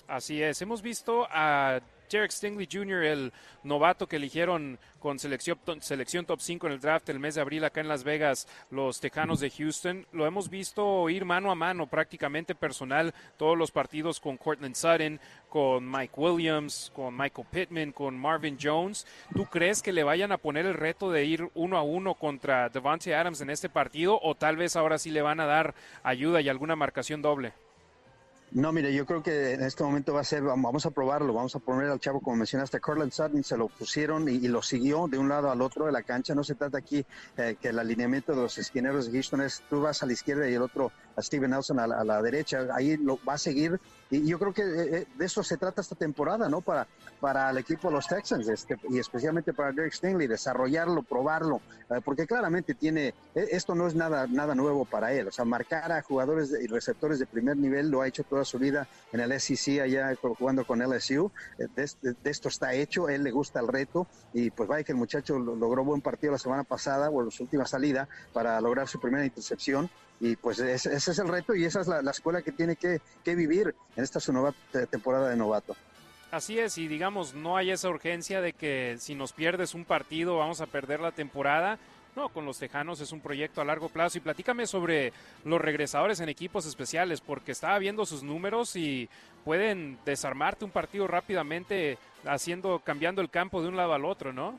Así es, hemos visto a Derek Stingley Jr., el novato que eligieron con selección, selección top 5 en el draft el mes de abril acá en Las Vegas, los Tejanos de Houston. Lo hemos visto ir mano a mano, prácticamente personal, todos los partidos con Cortland Sutton, con Mike Williams, con Michael Pittman, con Marvin Jones. ¿Tú crees que le vayan a poner el reto de ir uno a uno contra Devante Adams en este partido o tal vez ahora sí le van a dar ayuda y alguna marcación doble? No, mire, yo creo que en este momento va a ser, vamos a probarlo, vamos a poner al chavo, como mencionaste, Corland Sutton, se lo pusieron y, lo siguió de un lado al otro de la cancha. No se trata aquí eh, que el alineamiento de los esquineros de Houston es tú vas a la izquierda y el otro a Steven Nelson a la, derecha. Ahí lo va a seguir y yo creo que eh, eh, de eso se trata esta temporada, ¿no? Para, para el equipo de los Texans este, y especialmente para Derek Stingley, desarrollarlo, probarlo, porque claramente tiene, esto no es nada, nada nuevo para él. O sea, marcar a jugadores y receptores de primer nivel lo ha hecho toda su vida en el SEC allá jugando con LSU. Eh, de, esto está hecho, él le gusta el reto y pues vaya que el muchacho logró buen partido la semana pasada o en su última salida para lograr su primera intercepción y pues ese, es el reto y esa es la, escuela que tiene que, que, vivir en esta su nueva temporada de novato. Así es, y digamos, no hay esa urgencia de que si nos pierdes un partido vamos a perder la temporada. No, con los Tejanos es un proyecto a largo plazo. Y platícame sobre los regresadores en equipos especiales, porque estaba viendo sus números y pueden desarmarte un partido rápidamente haciendo, cambiando el campo de un lado al otro, ¿no?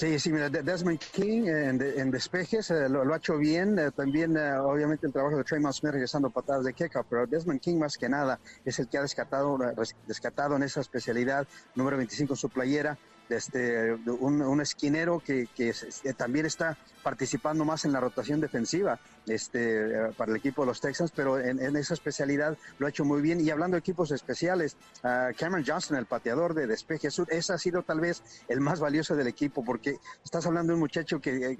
Sí, sí, mira, Desmond King en, despejes eh, lo, ha hecho bien. Eh, también, eh, obviamente, el trabajo de Trey Smith regresando patadas de kick pero Desmond King, más que nada, es el que ha descartado, descartado en esa especialidad, número 25 en su playera este, un, esquinero que, que también está participando más en la rotación defensiva este, eh, para el equipo de los Texans, pero en, esa especialidad lo ha hecho muy bien. Y hablando de equipos especiales, Cameron Johnson, el pateador de despeje sur, ese ha sido tal vez el más valioso del equipo, porque estás hablando de un muchacho que eh,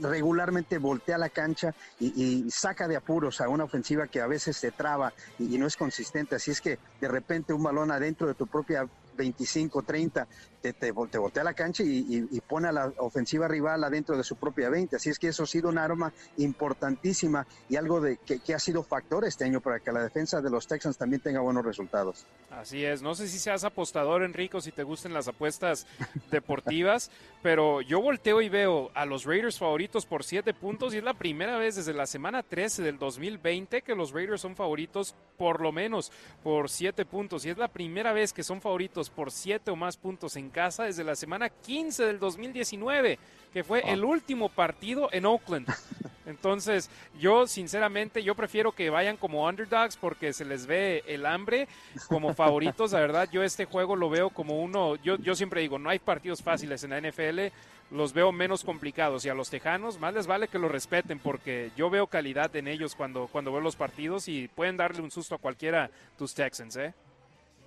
regularmente voltea la cancha y, saca de apuros a una ofensiva que a veces se traba y no es consistente. Así es que de repente un balón adentro de tu propia 25, 30, te, te, voltea la cancha y, pone a la ofensiva rival adentro de su propia 20. Así es que eso ha sido un arma importantísima y algo de que, ha sido factor este año para que la defensa de los Texans también tenga buenos resultados. Así es, no sé si seas apostador, Enrico, si te gusten las apuestas [laughs] deportivas, pero yo volteo y veo a los Raiders favoritos por 7 puntos y es la primera vez desde la semana 13 del 2020 que los Raiders son favoritos por lo menos por 7 puntos y es la primera vez que son favoritos por 7 o más puntos en casa desde la semana 15 del 2019, que fue el último partido en Oakland. [laughs] Entonces, yo sinceramente, yo prefiero que vayan como underdogs porque se les ve el hambre como [laughs] favoritos. La verdad, yo este juego lo veo como uno, yo, yo siempre digo, no hay partidos fáciles en la NFL, los veo menos complicados y a los tejanos más les vale que lo respeten porque yo veo calidad en ellos cuando, cuando veo los partidos y pueden darle un susto a cualquiera tus Texans, ¿eh?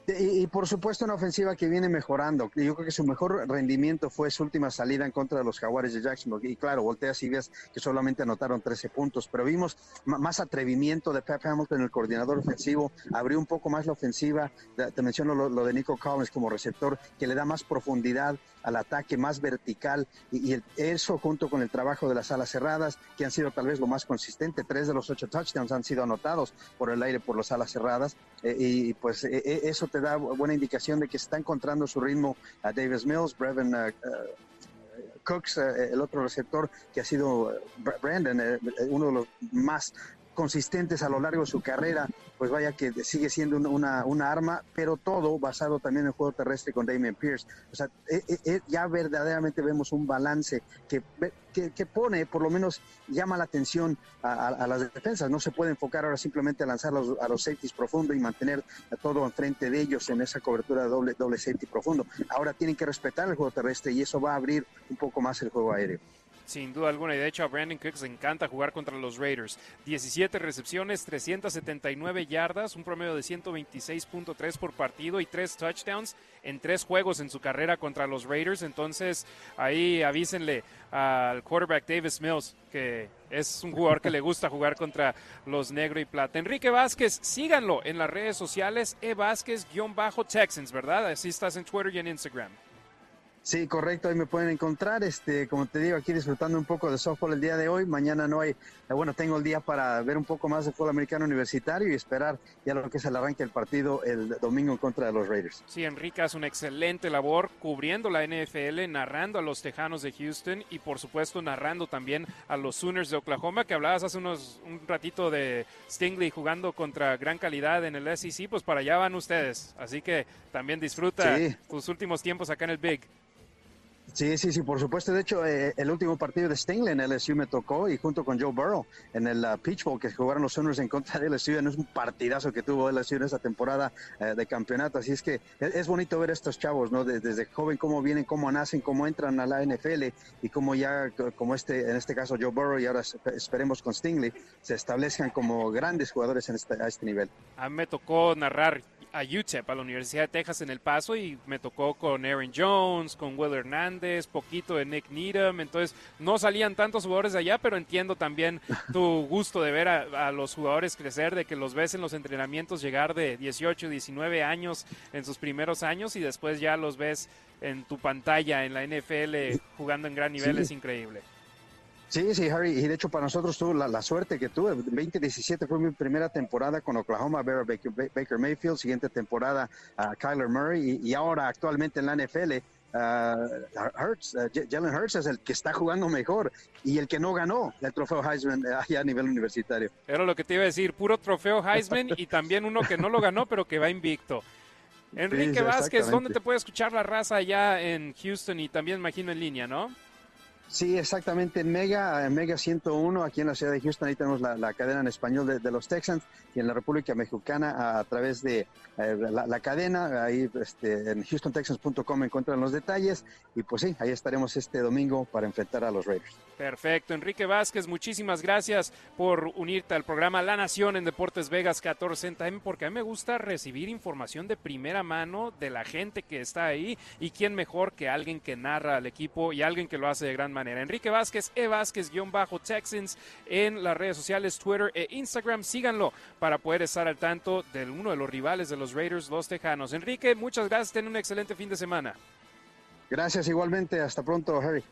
Y, por supuesto una ofensiva que viene mejorando. Yo creo que su mejor rendimiento fue su última salida en contra de los Jaguares de Jacksonville. Y claro, volteas y ves que solamente anotaron 13 puntos, pero vimos más atrevimiento de Pep Hamilton, el coordinador ofensivo, abrió un poco más la ofensiva. Te menciono lo, de Nico Collins como receptor, que le da más profundidad al ataque, más vertical. Y, eso junto con el trabajo de las alas cerradas, que han sido tal vez lo más consistente. Tres de los ocho touchdowns han sido anotados por el aire por las alas cerradas. Eh, y pues eh, eh, eso te da buena indicación de que está encontrando su ritmo a Davis Mills, Brevin Cooks, el otro receptor que ha sido Brandon, uno de los más consistentes a lo largo de su carrera, pues vaya que sigue siendo una, una arma, pero todo basado también en el juego terrestre con Damien Pierce. O sea, eh, eh, eh, ya verdaderamente vemos un balance que, que, pone, por lo menos llama la atención a, las defensas. No se puede enfocar ahora simplemente a lanzar los, a los safeties profundo y mantener todo enfrente de ellos en esa cobertura de doble, doble safety profundo. Ahora tienen que respetar el juego terrestre y eso va a abrir un poco más el juego aéreo. Sin duda alguna, y de hecho a Brandon Cooks le encanta jugar contra los Raiders. 17 recepciones, 379 yardas, un promedio de 126.3 por partido y 3 touchdowns en 3 juegos en su carrera contra los Raiders. Entonces ahí avísenle al quarterback Davis Mills que es un jugador que le gusta jugar contra los negro y plata. Enrique Vázquez, síganlo en las redes sociales, e Vázquez-Texans, ¿verdad? Así estás en Twitter y en Instagram. Sí, correcto, ahí me pueden encontrar. Este, como te digo, aquí disfrutando un poco de softball el día de hoy. Mañana no hay, eh, bueno, tengo el día para ver un poco más de fútbol americano universitario y esperar ya lo que es el arranque del partido el domingo en contra de los Raiders. Sí, Enrique hace una excelente labor cubriendo la NFL, narrando a los Tejanos de Houston y por supuesto narrando también a los Sooners de Oklahoma, que hablabas hace unos un ratito de Stingley jugando contra gran calidad en el SEC, pues para allá van ustedes. Así que también disfruta tus últimos tiempos acá en el Big. Sí, sí, sí, por supuesto. De hecho, eh, el último partido de Stingley en LSU me tocó y junto con Joe Burrow en el uh, Peach Bowl que jugaron los Sooners en contra de LSU. No es un partidazo que tuvo LSU en esa temporada eh, de campeonato. Así es que es, bonito ver a estos chavos, ¿no? Desde, joven cómo vienen, cómo nacen, cómo entran a la NFL y cómo ya, como este, en este caso Joe Burrow y ahora esperemos con Stingley, se establezcan como grandes jugadores en este, a este nivel. A mí me tocó narrar a UTEP, a la Universidad de Texas en El Paso, y me tocó con Aaron Jones, con Will Hernández, poquito de Nick Needham. Entonces, no salían tantos jugadores de allá, pero entiendo también [laughs] tu gusto de ver a, los jugadores crecer, de que los ves en los entrenamientos llegar de 18, 19 años en sus primeros años y después ya los ves en tu pantalla en la NFL jugando en gran nivel. Es increíble. Sí, sí, Harry, y de hecho para nosotros tuvo la, suerte que tuve. 2017 fue mi primera temporada con Oklahoma, ver Baker, Mayfield, siguiente temporada a Kyler Murray y, ahora actualmente en la NFL. Uh, Hurts, uh, Jalen Hurts es el que está jugando mejor y el que no ganó el trofeo Heisman uh, allá a nivel universitario. Era lo que te iba a decir, puro trofeo Heisman y también uno que no lo ganó pero que va invicto. Enrique Vázquez, ¿dónde te puede escuchar la raza allá en Houston y también imagino en línea, no? Sí, exactamente, en Mega, en Mega 101, aquí en la ciudad de Houston, ahí tenemos la, cadena en español de, los Texans y en la República Mexicana a, través de eh, la, cadena, ahí este, en houstontexans.com encuentran los detalles y pues sí, ahí estaremos este domingo para enfrentar a los Raiders. Perfecto, Enrique Vázquez, muchísimas gracias por unirte al programa La Nación en Deportes Vegas 14M, porque a mí me gusta recibir información de primera mano de la gente que está ahí y quién mejor que alguien que narra al equipo y alguien que lo hace de gran manera. Enrique Vázquez, E Vázquez-Texans en las redes sociales, Twitter e Instagram. Síganlo para poder estar al tanto de uno de los rivales de los Raiders, los Tejanos. Enrique, muchas gracias. Ten un excelente fin de semana. Gracias igualmente. Hasta pronto, Harry.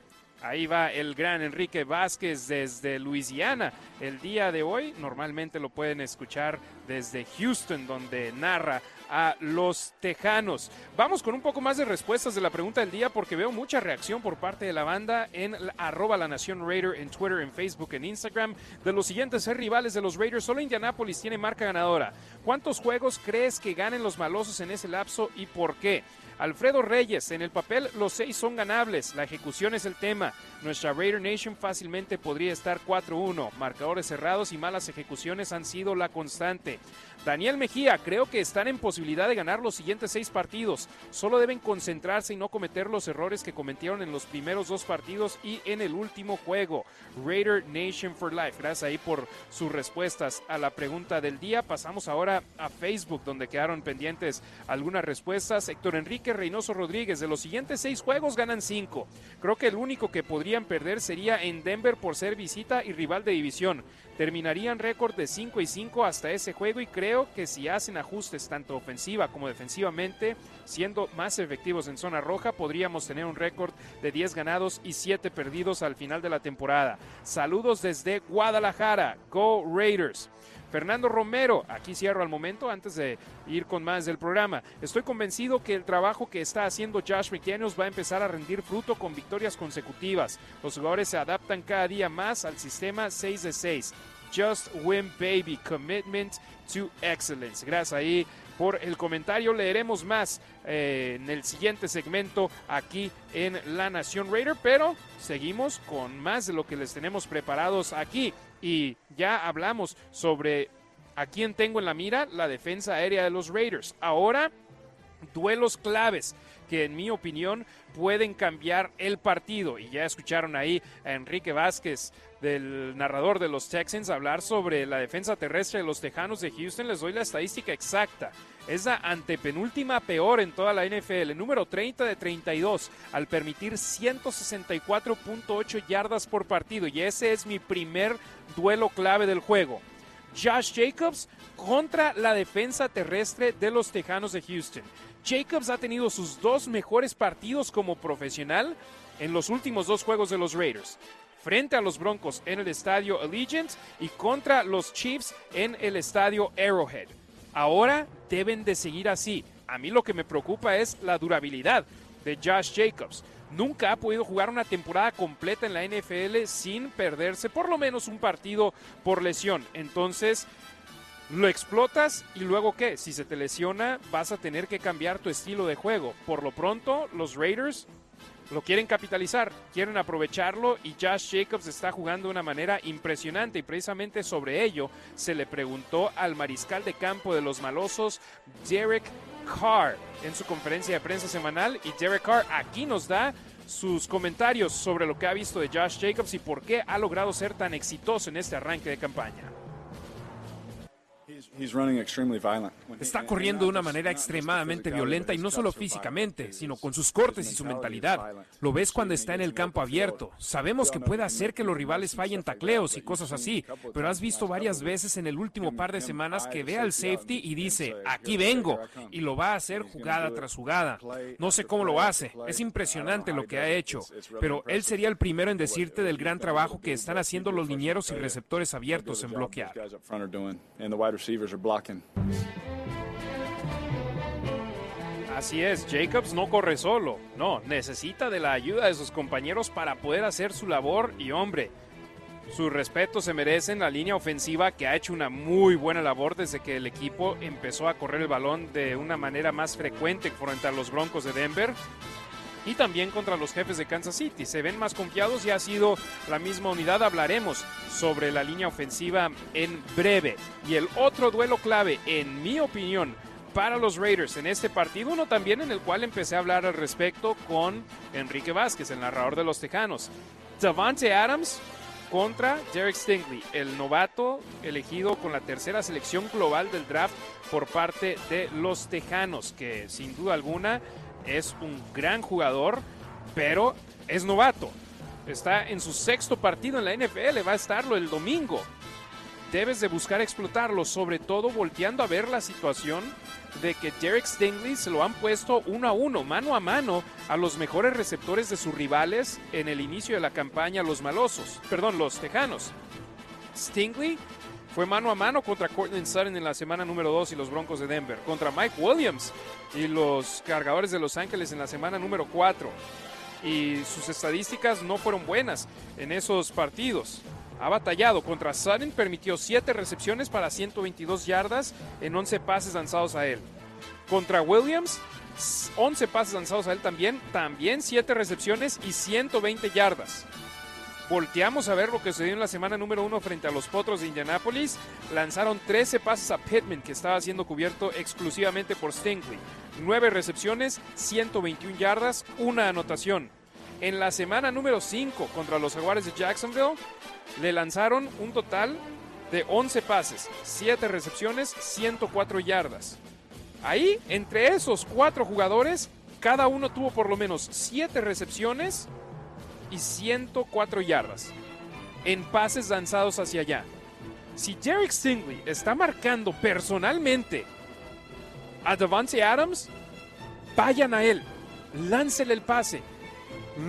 Ahí va el gran Enrique Vázquez desde Luisiana. El día de hoy normalmente lo pueden escuchar desde Houston, donde narra a los Tejanos. Vamos con un poco más de respuestas de la pregunta del día porque veo mucha reacción por parte de la banda en arroba la Nación Raider en Twitter, en Facebook, en Instagram. De los siguientes rivales de los Raiders, solo Indianapolis tiene marca ganadora. ¿Cuántos juegos crees que ganen los malosos en ese lapso y por qué? Alfredo Reyes, en el papel los seis son ganables, la ejecución es el tema. Nuestra Raider Nation fácilmente podría estar 4-1. Marcadores cerrados y malas ejecuciones han sido la constante. Daniel Mejía, creo que están en posibilidad de ganar los siguientes seis partidos. Solo deben concentrarse y no cometer los errores que cometieron en los primeros dos partidos y en el último juego. Raider Nation for Life. Gracias ahí por sus respuestas a la pregunta del día. Pasamos ahora a Facebook, donde quedaron pendientes algunas respuestas. Héctor Enrique Reynoso Rodríguez, de los siguientes seis juegos ganan cinco. Creo que el único que podrían perder sería en Denver por ser visita y rival de división. Terminarían récord de 5 y 5 hasta ese juego y creo que si hacen ajustes tanto ofensiva como defensivamente, siendo más efectivos en zona roja, podríamos tener un récord de 10 ganados y 7 perdidos al final de la temporada. Saludos desde Guadalajara. Go Raiders. Fernando Romero, aquí cierro al momento antes de ir con más del programa. Estoy convencido que el trabajo que está haciendo Josh McDaniels va a empezar a rendir fruto con victorias consecutivas. Los jugadores se adaptan cada día más al sistema 6 de 6. Just win, baby. Commitment to excellence. Gracias ahí por el comentario. Leeremos más eh, en el siguiente segmento aquí en La Nación Raider, pero seguimos con más de lo que les tenemos preparados aquí y ya hablamos sobre a quién tengo en la mira, la defensa aérea de los Raiders. Ahora, duelos claves que en mi opinión pueden cambiar el partido. Y ya escucharon ahí a Enrique Vázquez, del narrador de los Texans, hablar sobre la defensa terrestre de los Tejanos de Houston. Les doy la estadística exacta. Es la antepenúltima peor en toda la NFL, número 30 de 32, al permitir 164.8 yardas por partido. Y ese es mi primer duelo clave del juego. Josh Jacobs contra la defensa terrestre de los Tejanos de Houston. Jacobs ha tenido sus dos mejores partidos como profesional en los últimos dos juegos de los Raiders. Frente a los Broncos en el estadio Allegiant y contra los Chiefs en el estadio Arrowhead. Ahora deben de seguir así. A mí lo que me preocupa es la durabilidad de Josh Jacobs. Nunca ha podido jugar una temporada completa en la NFL sin perderse por lo menos un partido por lesión. Entonces, lo explotas y luego qué? Si se te lesiona, vas a tener que cambiar tu estilo de juego. Por lo pronto, los Raiders lo quieren capitalizar, quieren aprovecharlo y Josh Jacobs está jugando de una manera impresionante y precisamente sobre ello se le preguntó al mariscal de campo de los malosos, Derek Carr, en su conferencia de prensa semanal y Derek Carr aquí nos da sus comentarios sobre lo que ha visto de Josh Jacobs y por qué ha logrado ser tan exitoso en este arranque de campaña. Está corriendo de una manera extremadamente violenta y no solo físicamente, sino con sus cortes y su mentalidad. Lo ves cuando está en el campo abierto. Sabemos que puede hacer que los rivales fallen tacleos y cosas así, pero has visto varias veces en el último par de semanas que ve al safety y dice, aquí vengo, y lo va a hacer jugada tras jugada. No sé cómo lo hace, es impresionante lo que ha hecho, pero él sería el primero en decirte del gran trabajo que están haciendo los linieros y receptores abiertos en bloquear. Así es, Jacobs no corre solo, no, necesita de la ayuda de sus compañeros para poder hacer su labor. Y hombre, su respeto se merece en la línea ofensiva que ha hecho una muy buena labor desde que el equipo empezó a correr el balón de una manera más frecuente frente a los Broncos de Denver. Y también contra los jefes de Kansas City. Se ven más confiados y ha sido la misma unidad. Hablaremos sobre la línea ofensiva en breve. Y el otro duelo clave, en mi opinión, para los Raiders en este partido, uno también en el cual empecé a hablar al respecto con Enrique Vázquez, el narrador de los Tejanos. Davante Adams contra Derek Stingley, el novato elegido con la tercera selección global del draft por parte de los Tejanos, que sin duda alguna es un gran jugador, pero es novato. Está en su sexto partido en la NFL, va a estarlo el domingo. Debes de buscar explotarlo, sobre todo volteando a ver la situación de que Derek Stingley se lo han puesto uno a uno, mano a mano, a los mejores receptores de sus rivales en el inicio de la campaña, los malosos, perdón, los tejanos. Stingley fue mano a mano contra Cortland Sutton en la semana número 2 y los Broncos de Denver, contra Mike Williams y los Cargadores de Los Ángeles en la semana número 4. Y sus estadísticas no fueron buenas en esos partidos. Ha batallado contra Sutton, permitió 7 recepciones para 122 yardas en 11 pases lanzados a él. Contra Williams, 11 pases lanzados a él también, también 7 recepciones y 120 yardas. Volteamos a ver lo que sucedió en la semana número 1 frente a los Potros de Indianápolis. Lanzaron 13 pases a Pittman, que estaba siendo cubierto exclusivamente por Stingley. 9 recepciones, 121 yardas, una anotación. En la semana número 5 contra los Jaguares de Jacksonville, le lanzaron un total de 11 pases, 7 recepciones, 104 yardas. Ahí, entre esos cuatro jugadores, cada uno tuvo por lo menos 7 recepciones y 104 yardas en pases lanzados hacia allá. Si Derek Stingley está marcando personalmente a Devante Adams, vayan a él, láncele el pase,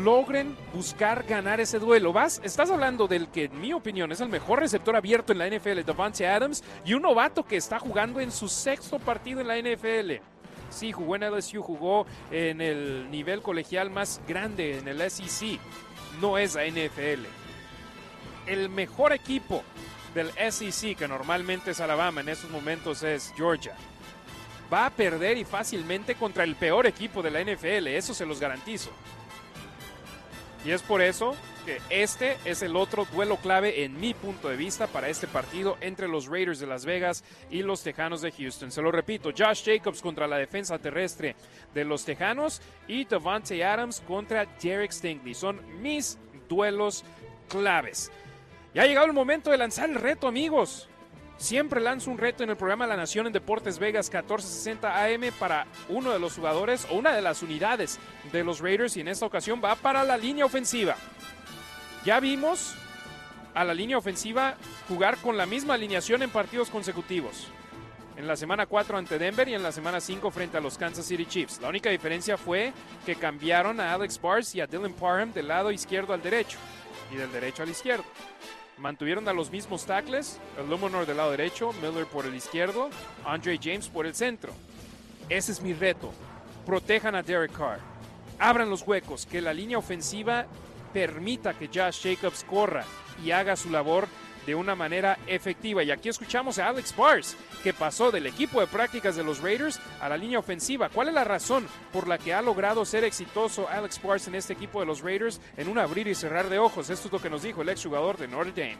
logren buscar ganar ese duelo. Vas, estás hablando del que en mi opinión es el mejor receptor abierto en la NFL, Devante Adams, y un novato que está jugando en su sexto partido en la NFL. Sí, jugó en LSU, jugó en el nivel colegial más grande en el SEC. No es la NFL. El mejor equipo del SEC, que normalmente es Alabama, en estos momentos es Georgia. Va a perder y fácilmente contra el peor equipo de la NFL, eso se los garantizo. Y es por eso que este es el otro duelo clave en mi punto de vista para este partido entre los Raiders de Las Vegas y los Tejanos de Houston. Se lo repito, Josh Jacobs contra la defensa terrestre de los Tejanos y Devante Adams contra Derek Stingley. Son mis duelos claves. Ya ha llegado el momento de lanzar el reto, amigos. Siempre lanzo un reto en el programa La Nación en Deportes Vegas 1460 AM para uno de los jugadores o una de las unidades de los Raiders y en esta ocasión va para la línea ofensiva. Ya vimos a la línea ofensiva jugar con la misma alineación en partidos consecutivos. En la semana 4 ante Denver y en la semana 5 frente a los Kansas City Chiefs. La única diferencia fue que cambiaron a Alex Bars y a Dylan Parham del lado izquierdo al derecho y del derecho al izquierdo. Mantuvieron a los mismos tackles, el Lumonor del lado derecho, Miller por el izquierdo, Andre James por el centro. Ese es mi reto. Protejan a Derek Carr. Abran los huecos, que la línea ofensiva permita que Josh Jacobs corra y haga su labor de una manera efectiva. Y aquí escuchamos a Alex Bars, que pasó del equipo de prácticas de los Raiders a la línea ofensiva. ¿Cuál es la razón por la que ha logrado ser exitoso Alex Bars en este equipo de los Raiders en un abrir y cerrar de ojos? Esto es lo que nos dijo el exjugador de Notre Dame.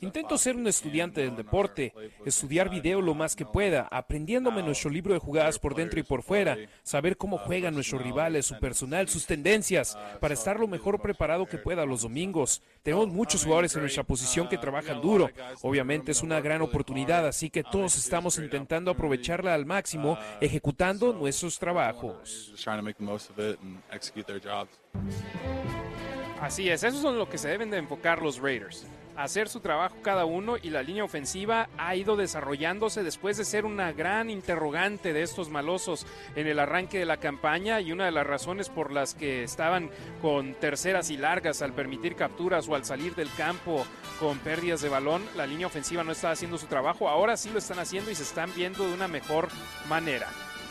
Intento ser un estudiante del deporte, estudiar video lo más que pueda, aprendiéndome nuestro libro de jugadas por dentro y por fuera, saber cómo juegan nuestros rivales, su personal, sus tendencias, para estar lo mejor preparado que pueda los domingos. Tenemos muchos jugadores en nuestra posición que trabajan duro. Obviamente es una gran oportunidad, así que todos estamos intentando aprovecharla al máximo, ejecutando nuestros trabajos. Así es, eso es lo que se deben de enfocar los Raiders. Hacer su trabajo cada uno y la línea ofensiva ha ido desarrollándose después de ser una gran interrogante de estos malosos en el arranque de la campaña y una de las razones por las que estaban con terceras y largas al permitir capturas o al salir del campo con pérdidas de balón, la línea ofensiva no estaba haciendo su trabajo, ahora sí lo están haciendo y se están viendo de una mejor manera.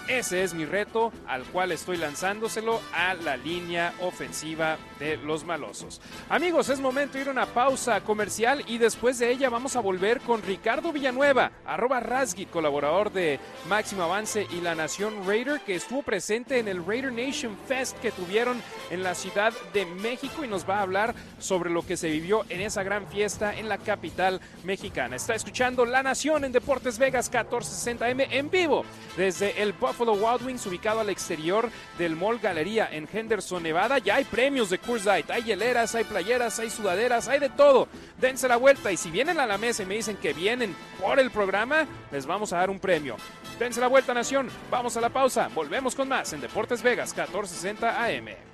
Ese es mi reto al cual estoy lanzándoselo a la línea ofensiva de los malosos. Amigos, es momento de ir a una pausa comercial y después de ella vamos a volver con Ricardo Villanueva, arroba Rasgit, colaborador de Máximo Avance y la Nación Raider, que estuvo presente en el Raider Nation Fest que tuvieron en la Ciudad de México y nos va a hablar sobre lo que se vivió en esa gran fiesta en la capital mexicana. Está escuchando La Nación en Deportes Vegas 1460M en vivo desde el Buffalo Wild Wings ubicado al exterior del Mall Galería en Henderson, Nevada. Ya hay premios de Coors Light, hay hieleras, hay playeras, hay sudaderas, hay de todo. Dense la vuelta y si vienen a la mesa y me dicen que vienen por el programa, les vamos a dar un premio. Dense la vuelta, Nación. Vamos a la pausa. Volvemos con más en Deportes Vegas 1460 AM.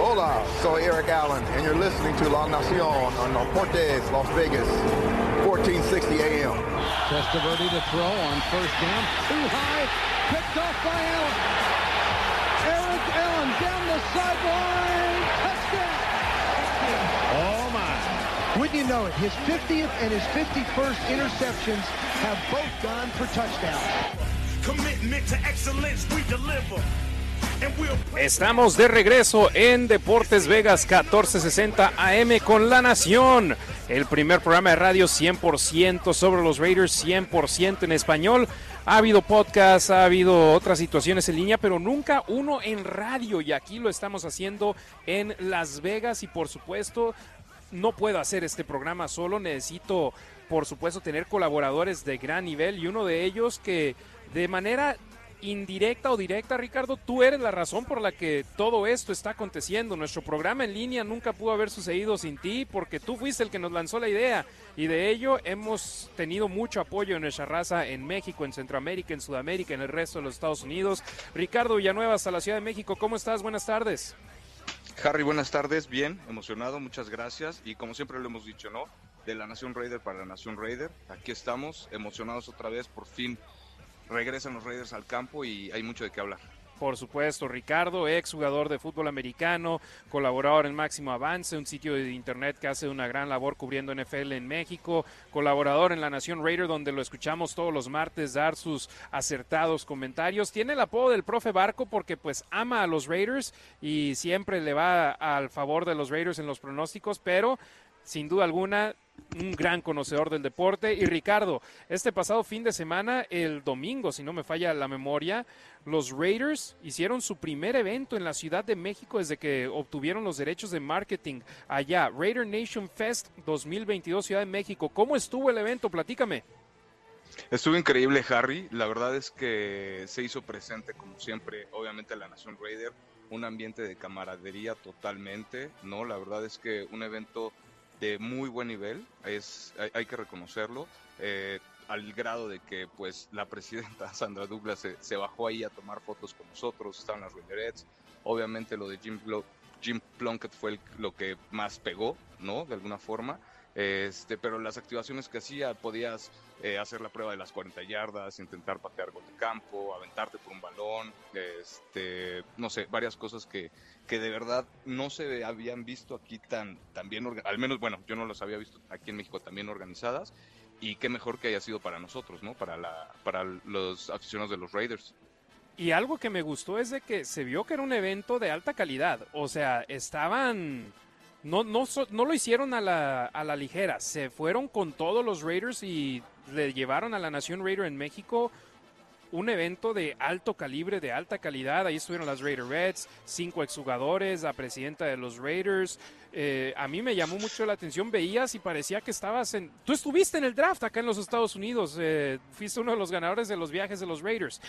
Hola, soy Eric Allen, and you're listening to La Nación on Deportes Las Vegas, 1460 AM. Testaverde to throw on first down, too high, picked off by Allen. Eric Allen down the sideline, touchdown. Oh my. Wouldn't you know it, his 50th and his 51st interceptions have both gone for touchdowns. Commitment to excellence, we deliver. Estamos de regreso en Deportes Vegas 1460 AM con La Nación, el primer programa de radio 100% sobre los Raiders, 100% en español. Ha habido podcast, ha habido otras situaciones en línea, pero nunca uno en radio. Y aquí lo estamos haciendo en Las Vegas. Y por supuesto no puedo hacer este programa solo, necesito por supuesto tener colaboradores de gran nivel. Y uno de ellos que de manera indirecta o directa, Ricardo, tú eres la razón por la que todo esto está aconteciendo. Nuestro programa en línea nunca pudo haber sucedido sin ti porque tú fuiste el que nos lanzó la idea y de ello hemos tenido mucho apoyo en nuestra raza en México, en Centroamérica, en Sudamérica, en el resto de los Estados Unidos. Ricardo Villanueva, hasta la Ciudad de México, ¿cómo estás? Buenas tardes. Harry, buenas tardes, bien, emocionado, muchas gracias y como siempre lo hemos dicho, ¿no? De la Nación Raider para la Nación Raider, aquí estamos, emocionados otra vez, por fin regresan los Raiders al campo y hay mucho de qué hablar. Por supuesto, Ricardo, ex jugador de fútbol americano, colaborador en Máximo Avance, un sitio de internet que hace una gran labor cubriendo NFL en México, colaborador en La Nación Raider, donde lo escuchamos todos los martes dar sus acertados comentarios. Tiene el apodo del profe Barco porque pues ama a los Raiders y siempre le va al favor de los Raiders en los pronósticos, pero sin duda alguna un gran conocedor del deporte. Y Ricardo, este pasado fin de semana, el domingo, si no me falla la memoria, los Raiders hicieron su primer evento en la Ciudad de México desde que obtuvieron los derechos de marketing allá. Raider Nation Fest 2022 Ciudad de México. ¿Cómo estuvo el evento? Platícame. Estuvo increíble, Harry. La verdad es que se hizo presente, como siempre, obviamente la Nación Raider, un ambiente de camaradería totalmente, ¿no? La verdad es que un evento de muy buen nivel, es, hay, que reconocerlo, eh, al grado de que pues la presidenta [laughs] Sandra Douglas se, bajó ahí a tomar fotos con nosotros, estaban las Raiderettes, obviamente lo de Jim, Jim Plunkett fue lo que más pegó, ¿no? De alguna forma. Este, pero las activaciones que hacía, podías eh, hacer la prueba de las 40 yardas, intentar patear gol de campo, aventarte por un balón, este, no sé, varias cosas que, que de verdad no se habían visto aquí tan, tan bien, al menos, bueno, yo no los había visto aquí en México también organizadas, y qué mejor que haya sido para nosotros, ¿no? Para, la, para los aficionados de los Raiders. Y algo que me gustó es de que se vio que era un evento de alta calidad, o sea, estaban... No, no, no lo hicieron a la, a la ligera, se fueron con todos los Raiders y le llevaron a la Nación Raider en México un evento de alto calibre, de alta calidad. Ahí estuvieron las Raider Reds, cinco exjugadores, la presidenta de los Raiders. Eh, a mí me llamó mucho la atención, veías y parecía que estabas en... Tú estuviste en el draft acá en los Estados Unidos, eh, fuiste uno de los ganadores de los viajes de los Raiders.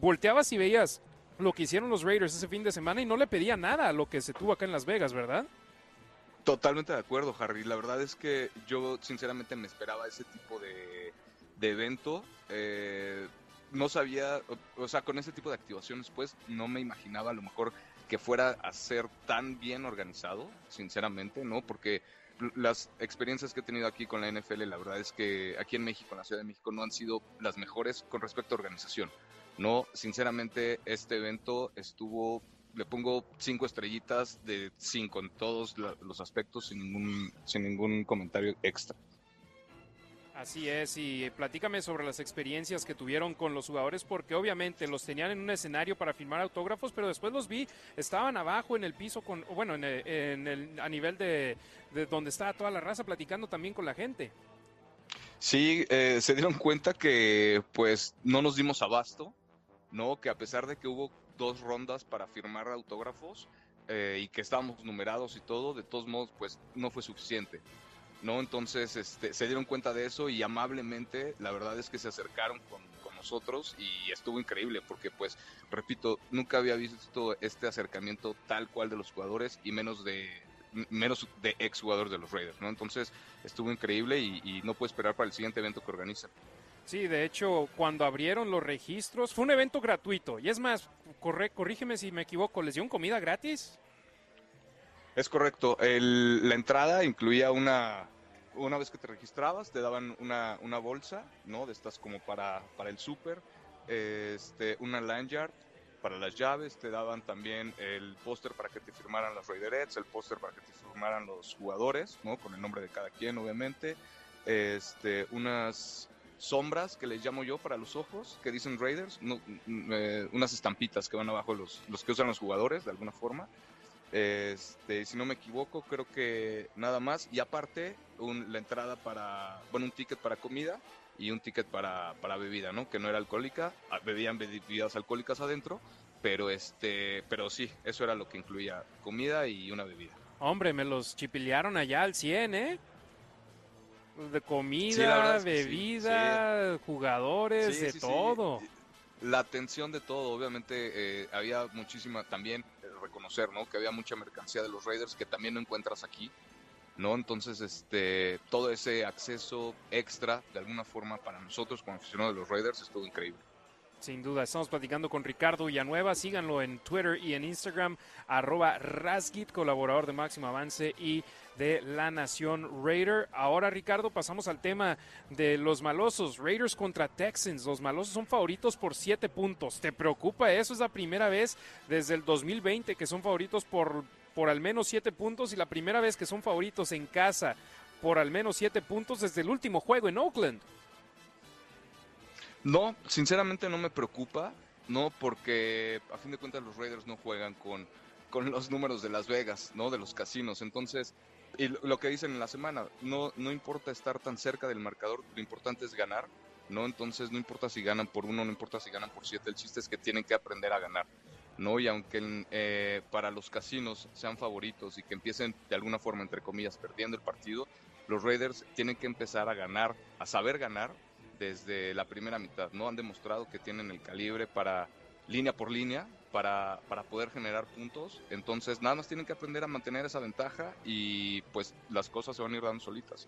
Volteabas y veías lo que hicieron los Raiders ese fin de semana y no le pedía nada a lo que se tuvo acá en Las Vegas, ¿verdad? Totalmente de acuerdo, Harry. La verdad es que yo sinceramente me esperaba ese tipo de, de evento. Eh, no sabía, o, sea, con ese tipo de activaciones, pues no me imaginaba a lo mejor que fuera a ser tan bien organizado, sinceramente, ¿no? Porque las experiencias que he tenido aquí con la NFL, la verdad es que aquí en México, en la Ciudad de México, no han sido las mejores con respecto a organización. No, sinceramente, este evento estuvo, le pongo cinco estrellitas de cinco en todos los aspectos, sin ningún, sin ningún comentario extra. Así es, y platícame sobre las experiencias que tuvieron con los jugadores, porque obviamente los tenían en un escenario para firmar autógrafos, pero después los vi, estaban abajo en el piso, con, bueno, en el, en el- a nivel de, de donde estaba toda la raza, platicando también con la gente. Sí, eh, se dieron cuenta que pues no nos dimos abasto, ¿no? Que a pesar de que hubo dos rondas para firmar autógrafos eh, y que estábamos numerados y todo, de todos modos pues no fue suficiente, ¿no? Entonces este, se dieron cuenta de eso y amablemente la verdad es que se acercaron con, con nosotros y estuvo increíble porque pues, repito, nunca había visto este acercamiento tal cual de los jugadores y menos de menos de ex jugadores de los Raiders, ¿no? Entonces estuvo increíble y, y no puedo esperar para el siguiente evento que organicen. Sí, de hecho, cuando abrieron los registros, fue un evento gratuito. Y es más, corre, corrígeme si me equivoco, ¿les dieron comida gratis? Es correcto. El- la entrada incluía una, una vez que te registrabas, te daban una, una bolsa, ¿no? De estas como para, para el súper, este, una lanyard para las llaves, te daban también el póster para que te firmaran las Raiderettes, el póster para que te firmaran los jugadores, ¿no? Con el nombre de cada quien, obviamente. Este, unas sombras que les llamo yo para los ojos, que dicen Raiders, no, mm, eh, unas estampitas que van abajo los, los que usan los jugadores, de alguna forma. Este, si no me equivoco, creo que nada más. Y aparte, un- la entrada para, bueno, un ticket para comida y un ticket para, para bebida, ¿no? Que no era alcohólica, ah, bebían bebidas alcohólicas adentro, pero este, pero sí, eso era lo que incluía comida y una bebida. Hombre, me los chipilearon allá al 100, ¿eh? De comida, Sí, que sí, bebida, jugadores, de todo. La atención de todo, obviamente eh, había muchísima también eh, reconocer, ¿no? Que había mucha mercancía de los Raiders que también no encuentras aquí, ¿no? Entonces, este, todo ese acceso extra de alguna forma para nosotros como aficionados de los Raiders estuvo increíble. Sin duda, estamos platicando con Ricardo Villanueva. Síganlo en Twitter y en Instagram, arroba Rasgit, colaborador de Máximo Avance y de La Nación Raider. Ahora, Ricardo, pasamos al tema de los malosos. Raiders contra Texans. Los malosos son favoritos por siete puntos. ¿Te preocupa eso? Es la primera vez desde el 2020 que son favoritos por, por al menos siete puntos y la primera vez que son favoritos en casa por al menos siete puntos desde el último juego en Oakland. No, sinceramente no me preocupa, no, porque a fin de cuentas los Raiders no juegan con, con los números de Las Vegas, ¿no? De los casinos. Entonces, y lo- que dicen en la semana, no, no importa estar tan cerca del marcador, lo importante es ganar, ¿no? Entonces, no importa si ganan por uno, no importa si ganan por siete, el chiste es que tienen que aprender a ganar, ¿no? Y aunque eh, para los casinos sean favoritos y que empiecen de alguna forma, entre comillas, perdiendo el partido, los Raiders tienen que empezar a ganar, a saber ganar desde la primera mitad, ¿no? Han demostrado que tienen el calibre para línea por línea, para, para poder generar puntos. Entonces, nada más tienen que aprender a mantener esa ventaja y pues las cosas se van a ir dando solitas.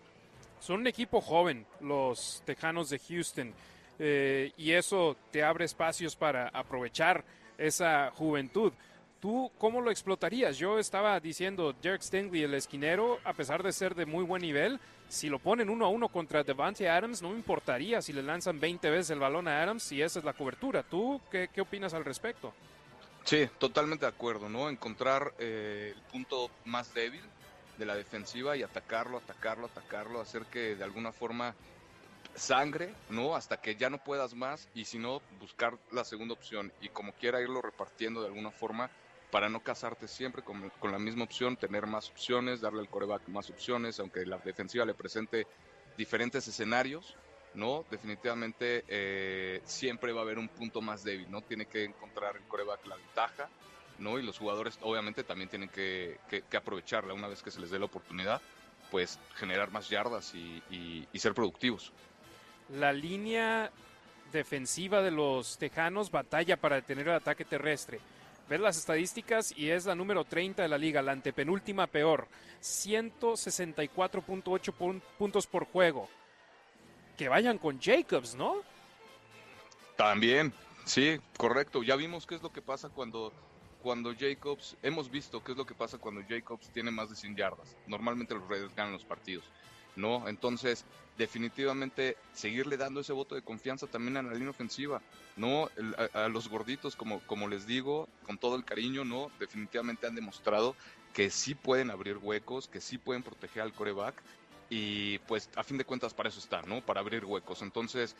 Son un equipo joven, los Tejanos de Houston, eh, y eso te abre espacios para aprovechar esa juventud. ¿Tú cómo lo explotarías? Yo estaba diciendo, Derek Stingley, el esquinero, a pesar de ser de muy buen nivel, si lo ponen uno a uno contra Devante Adams, no me importaría si le lanzan 20 veces el balón a Adams y esa es la cobertura. ¿Tú qué, qué opinas al respecto? Sí, totalmente de acuerdo, ¿no? Encontrar eh, el punto más débil de la defensiva y atacarlo, atacarlo, atacarlo, hacer que de alguna forma sangre, ¿no? Hasta que ya no puedas más y si no, buscar la segunda opción y como quiera irlo repartiendo de alguna forma para no casarte siempre con, con la misma opción, tener más opciones, darle al coreback más opciones, aunque la defensiva le presente diferentes escenarios, ¿no? Definitivamente eh, siempre va a haber un punto más débil, ¿no? Tiene que encontrar el coreback la ventaja, ¿no? Y los jugadores obviamente también tienen que, que- aprovecharla una vez que se les dé la oportunidad, pues generar más yardas y, y- y ser productivos. La línea defensiva de los Tejanos batalla para detener el ataque terrestre. Ves las estadísticas y es la número 30 de la liga, la antepenúltima peor. 164.8 pun- puntos por juego. Que vayan con Jacobs, ¿no? También, sí, correcto. Ya vimos qué es lo que pasa cuando, cuando Jacobs, hemos visto qué es lo que pasa cuando Jacobs tiene más de 100 yardas. Normalmente los Raiders ganan los partidos, ¿no? Entonces, definitivamente, seguirle dando ese voto de confianza también a la línea ofensiva, ¿no? A, los gorditos, como, como les digo, con todo el cariño, ¿no? Definitivamente han demostrado que sí pueden abrir huecos, que sí pueden proteger al coreback y pues a fin de cuentas para eso está, ¿no? Para abrir huecos. Entonces,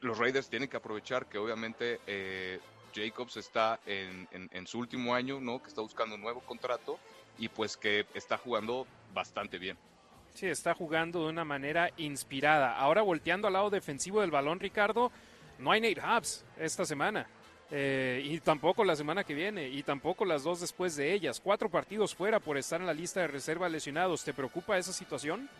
los Raiders tienen que aprovechar que obviamente eh, Jacobs está en, en, su último año, ¿no? Que está buscando un nuevo contrato y pues que está jugando bastante bien. Sí, está jugando de una manera inspirada. Ahora volteando al lado defensivo del balón, Ricardo, no hay Nate Hobbs esta semana. Eh, y tampoco la semana que viene, y tampoco las dos después de ellas. Cuatro partidos fuera por estar en la lista de reserva lesionados. ¿Te preocupa esa situación?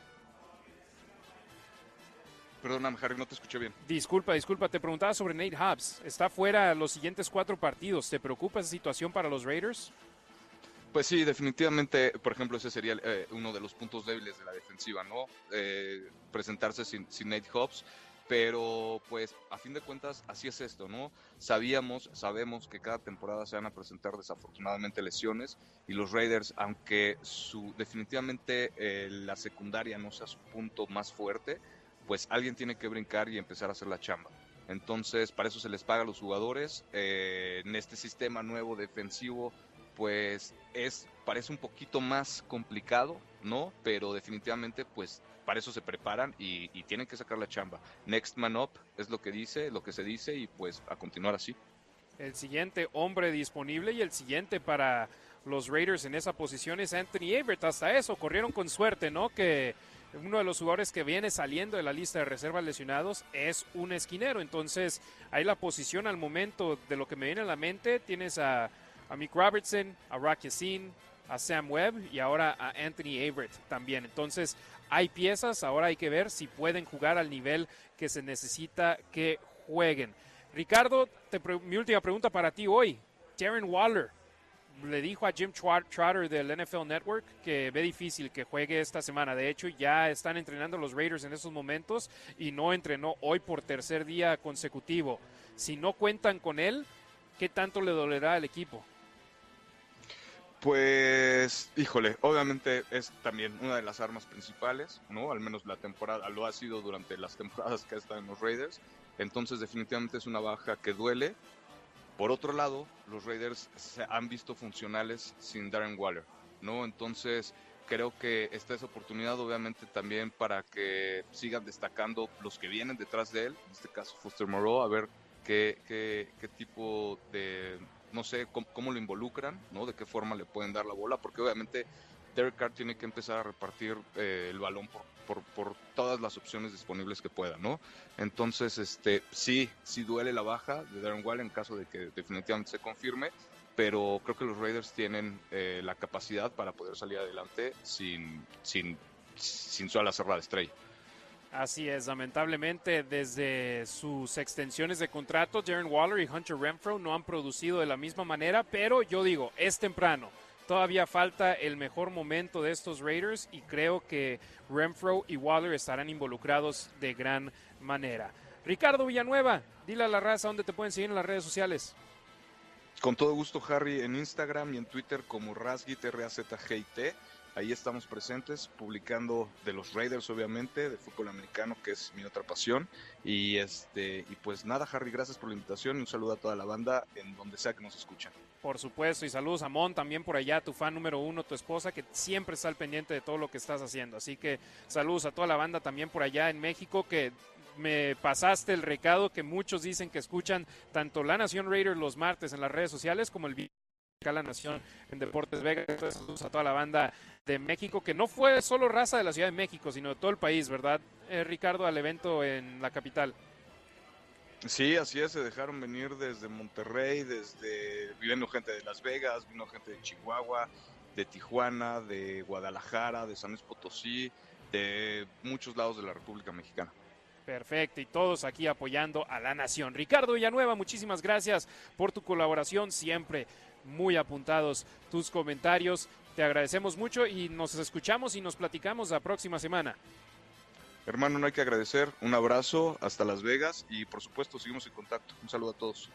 Perdóname, Harry, no te escuché bien. Disculpa, disculpa, te preguntaba sobre Nate Hobbs. Está fuera los siguientes cuatro partidos. ¿Te preocupa esa situación para los Raiders? Pues sí, definitivamente, por ejemplo, ese sería eh, uno de los puntos débiles de la defensiva, ¿no? Eh, presentarse sin, sin, Nate Hobbs, pero pues a fin de cuentas así es esto, ¿no? Sabíamos, sabemos que cada temporada se van a presentar desafortunadamente lesiones y los Raiders, aunque su definitivamente eh, la secundaria no sea su punto más fuerte, pues alguien tiene que brincar y empezar a hacer la chamba. Entonces, para eso se les paga a los jugadores. en este sistema nuevo defensivo, pues es parece un poquito más complicado, ¿no? Pero definitivamente, pues para eso se preparan y, tienen que sacar la chamba. Next man up es lo que dice, lo que se dice y pues a continuar así. El siguiente hombre disponible y el siguiente para los Raiders en esa posición es Anthony Everett. Hasta eso, corrieron con suerte, ¿no? Que uno de los jugadores que viene saliendo de la lista de reservas lesionados es un esquinero. Entonces, ahí la posición al momento de lo que me viene a la mente, tienes a a Mick Robertson, a Rock Yassin, a Sam Webb y ahora a Anthony Averett también. Entonces, hay piezas, ahora hay que ver si pueden jugar al nivel que se necesita que jueguen. Ricardo, mi última pregunta para ti hoy. Darren Waller le dijo a Jim Trotter del NFL Network que ve difícil que juegue esta semana. De hecho, ya están entrenando los Raiders en esos momentos y no entrenó hoy por tercer día consecutivo. Si no cuentan con él, ¿qué tanto le dolerá al equipo? Pues, híjole, obviamente es también una de las armas principales, ¿no? Al menos la temporada, lo ha sido durante las temporadas que ha estado en los Raiders. Entonces, definitivamente es una baja que duele. Por otro lado, los Raiders se han visto funcionales sin Darren Waller, ¿no? Entonces, creo que esta es oportunidad, obviamente, también para que sigan destacando los que vienen detrás de él, en este caso Foster Moreau, a ver qué, qué, qué tipo de no sé cómo, lo involucran, ¿no? De qué forma le pueden dar la bola, porque obviamente Derek Carr tiene que empezar a repartir eh, el balón por, por, todas las opciones disponibles que pueda, ¿no? Entonces, este, sí, sí duele la baja de Darren Wall en caso de que definitivamente se confirme, pero creo que los Raiders tienen eh, la capacidad para poder salir adelante sin, sin, sin su ala cerrada estrella. Así es, lamentablemente desde sus extensiones de contrato, Darren Waller y Hunter Renfro no han producido de la misma manera, pero yo digo, es temprano. Todavía falta el mejor momento de estos Raiders y creo que Renfro y Waller estarán involucrados de gran manera. Ricardo Villanueva, dile a la raza dónde te pueden seguir en las redes sociales. Con todo gusto, Harry, en Instagram y en Twitter como Rasgit, r a z g t Ahí estamos presentes, publicando de los Raiders, obviamente, de fútbol americano, que es mi otra pasión. Y este, y pues nada, Harry, gracias por la invitación y un saludo a toda la banda en donde sea que nos escuchan. Por supuesto, y saludos a Mon también por allá, tu fan número uno, tu esposa, que siempre está al pendiente de todo lo que estás haciendo. Así que saludos a toda la banda también por allá en México, que me pasaste el recado que muchos dicen que escuchan tanto La Nación Raiders los martes en las redes sociales como el video la Nación en Deportes Vegas. Saludos a toda la banda de México, que no fue solo raza de la Ciudad de México, sino de todo el país, ¿verdad, eh, Ricardo, al evento en la capital? Sí, así es, se dejaron venir desde Monterrey, desde vino gente de Las Vegas, vino gente de Chihuahua, de Tijuana, de Guadalajara, de San Luis Potosí, de muchos lados de la República Mexicana. Perfecto, y todos aquí apoyando a la nación. Ricardo Villanueva, muchísimas gracias por tu colaboración siempre muy apuntados tus comentarios. Te agradecemos mucho y nos escuchamos y nos platicamos la próxima semana. Hermano, no hay que agradecer. Un abrazo hasta Las Vegas y por supuesto seguimos en contacto. Un saludo a todos.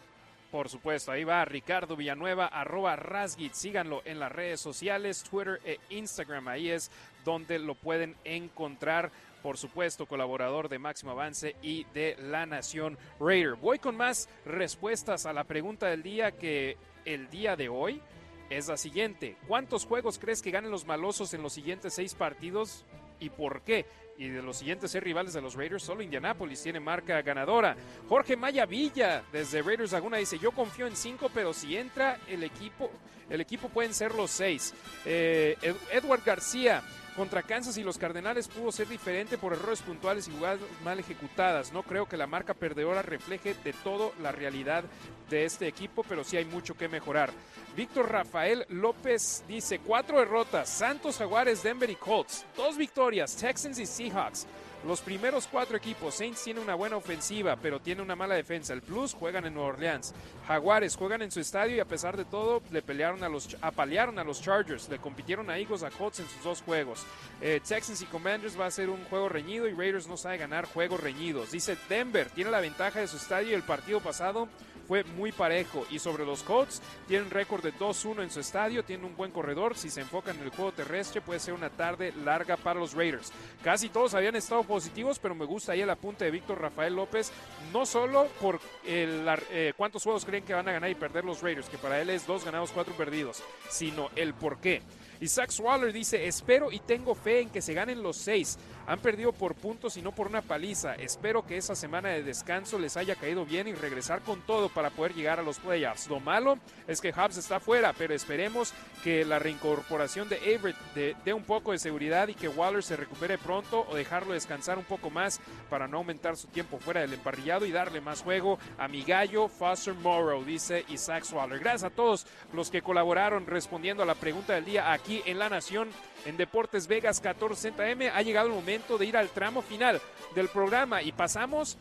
Por supuesto, ahí va Ricardo Villanueva, arroba Rasgit. Síganlo en las redes sociales, Twitter e Instagram. Ahí es donde lo pueden encontrar. Por supuesto, colaborador de Máximo Avance y de La Nación Raider. Voy con más respuestas a la pregunta del día que el día de hoy es la siguiente. ¿Cuántos juegos crees que ganen los malosos en los siguientes seis partidos y por qué? y de los siguientes ser rivales de los Raiders, solo Indianapolis tiene marca ganadora. Jorge Maya Villa, desde Raiders Laguna, dice, yo confío en cinco, pero si entra el equipo, el equipo pueden ser los seis. Eh, Edward García, contra Kansas y los Cardenales pudo ser diferente por errores puntuales y jugadas mal ejecutadas. No creo que la marca perdedora refleje de todo la realidad de este equipo, pero sí hay mucho que mejorar. Víctor Rafael López dice, cuatro derrotas, Santos, Jaguares, Denver y Colts, dos victorias, Texans y Seahawks. Los primeros cuatro equipos, Saints tiene una buena ofensiva, pero tiene una mala defensa. El Plus juegan en Nueva Orleans. Jaguares juegan en su estadio y a pesar de todo le pelearon a los, apalearon a los Chargers. Le compitieron a Eagles, a Colts en sus dos juegos. Eh, Texans y Commanders va a ser un juego reñido y Raiders no sabe ganar juegos reñidos. Dice Denver, tiene la ventaja de su estadio y el partido pasado fue muy parejo. Y sobre los Colts, tienen récord de 2-1 en su estadio, tienen un buen corredor. Si se enfocan en el juego terrestre, puede ser una tarde larga para los Raiders. Casi todos habían estado positivos, pero me gusta ahí el apunte de Víctor Rafael López, no solo por el, eh, cuántos juegos creen que van a ganar y perder los Raiders, que para él es dos ganados, cuatro perdidos, sino el por qué. Isaac Swaller dice, espero y tengo fe en que se ganen los seis. Han perdido por puntos y no por una paliza. Espero que esa semana de descanso les haya caído bien y regresar con todo para poder llegar a los playoffs. Lo malo es que Hubs está fuera, pero esperemos que la reincorporación de Everett dé un poco de seguridad y que Waller se recupere pronto o dejarlo descansar un poco más para no aumentar su tiempo fuera del emparrillado y darle más juego a mi gallo Foster Morrow, dice Isaac Waller. Gracias a todos los que colaboraron respondiendo a la pregunta del día aquí en La Nación en Deportes Vegas 1460M. Ha llegado el momento de ir al tramo final del programa y pasamos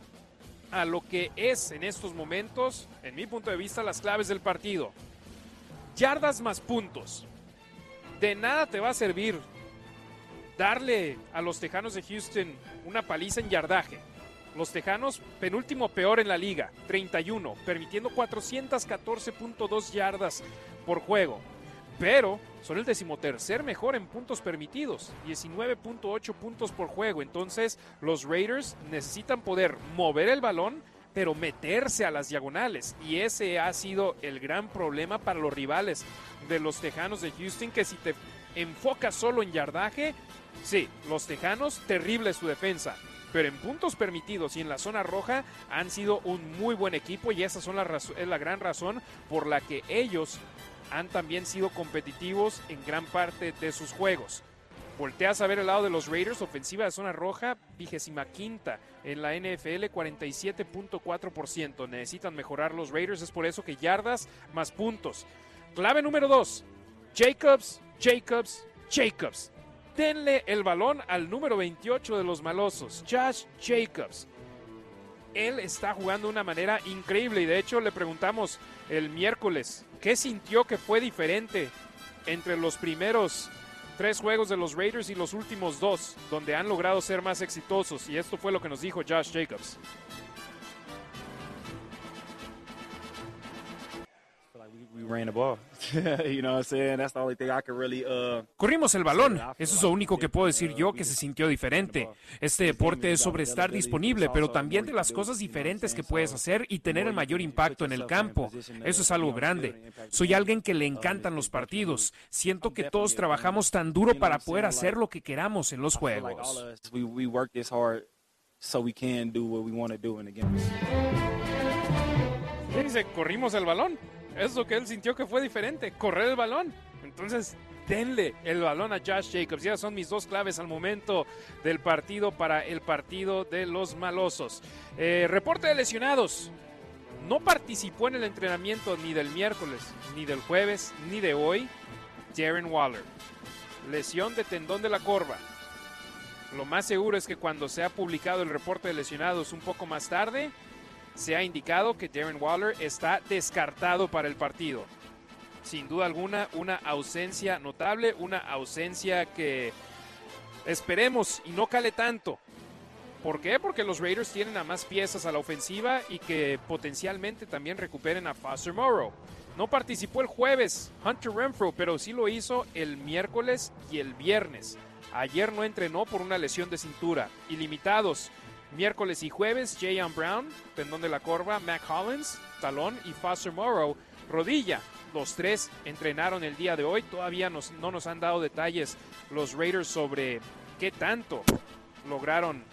a lo que es en estos momentos, en mi punto de vista, las claves del partido. Yardas más puntos. De nada te va a servir darle a los Tejanos de Houston una paliza en yardaje. Los Tejanos, penúltimo peor en la liga, 31, permitiendo 414.2 yardas por juego pero son el decimotercer mejor en puntos permitidos, 19.8 puntos por juego. Entonces, los Raiders necesitan poder mover el balón, pero meterse a las diagonales. Y ese ha sido el gran problema para los rivales de los Tejanos de Houston, que si te enfocas solo en yardaje, sí, los Tejanos, terrible su defensa. Pero en puntos permitidos y en la zona roja han sido un muy buen equipo y esa son la es la gran razón por la que ellos han también sido competitivos en gran parte de sus juegos. Volteas a ver el lado de los Raiders, ofensiva de zona roja, vigésima quinta en la NFL, 47.4%. Necesitan mejorar los Raiders, es por eso que yardas más puntos. Clave número 2, Jacobs, Jacobs, Jacobs. Denle el balón al número 28 de los malosos, Josh Jacobs. Él está jugando de una manera increíble y de hecho le preguntamos el miércoles ¿Qué sintió que fue diferente entre los primeros tres juegos de los Raiders y los últimos dos, donde han logrado ser más exitosos? Y esto fue lo que nos dijo Josh Jacobs. Corrimos el balón. Eso es lo único que puedo decir yo que se sintió diferente. Este deporte es sobre estar disponible, pero también de las cosas diferentes que puedes hacer y tener el mayor impacto en el campo. Eso es algo grande. Soy alguien que le encantan los partidos. Siento que todos trabajamos tan duro para poder hacer lo que queramos en los juegos. Dice, corrimos el balón. Es lo que él sintió que fue diferente, correr el balón. Entonces, denle el balón a Josh Jacobs. Ya son mis dos claves al momento del partido para el partido de los malosos. Eh, reporte de lesionados. No participó en el entrenamiento ni del miércoles, ni del jueves, ni de hoy. Darren Waller. Lesión de tendón de la corva. Lo más seguro es que cuando sea publicado el reporte de lesionados un poco más tarde, se ha indicado que Darren Waller está descartado para el partido. Sin duda alguna, una ausencia notable, una ausencia que esperemos y no cale tanto. ¿Por qué? Porque los Raiders tienen a más piezas a la ofensiva y que potencialmente también recuperen a Foster Morrow. No participó el jueves Hunter Renfro, pero sí lo hizo el miércoles y el viernes. Ayer no entrenó por una lesión de cintura. Ilimitados. Miércoles y jueves, Jayon Brown, tendón de la corva, Mac Hollins, talón y Foster Morrow, rodilla. Los tres entrenaron el día de hoy. Todavía no nos han dado detalles los Raiders sobre qué tanto lograron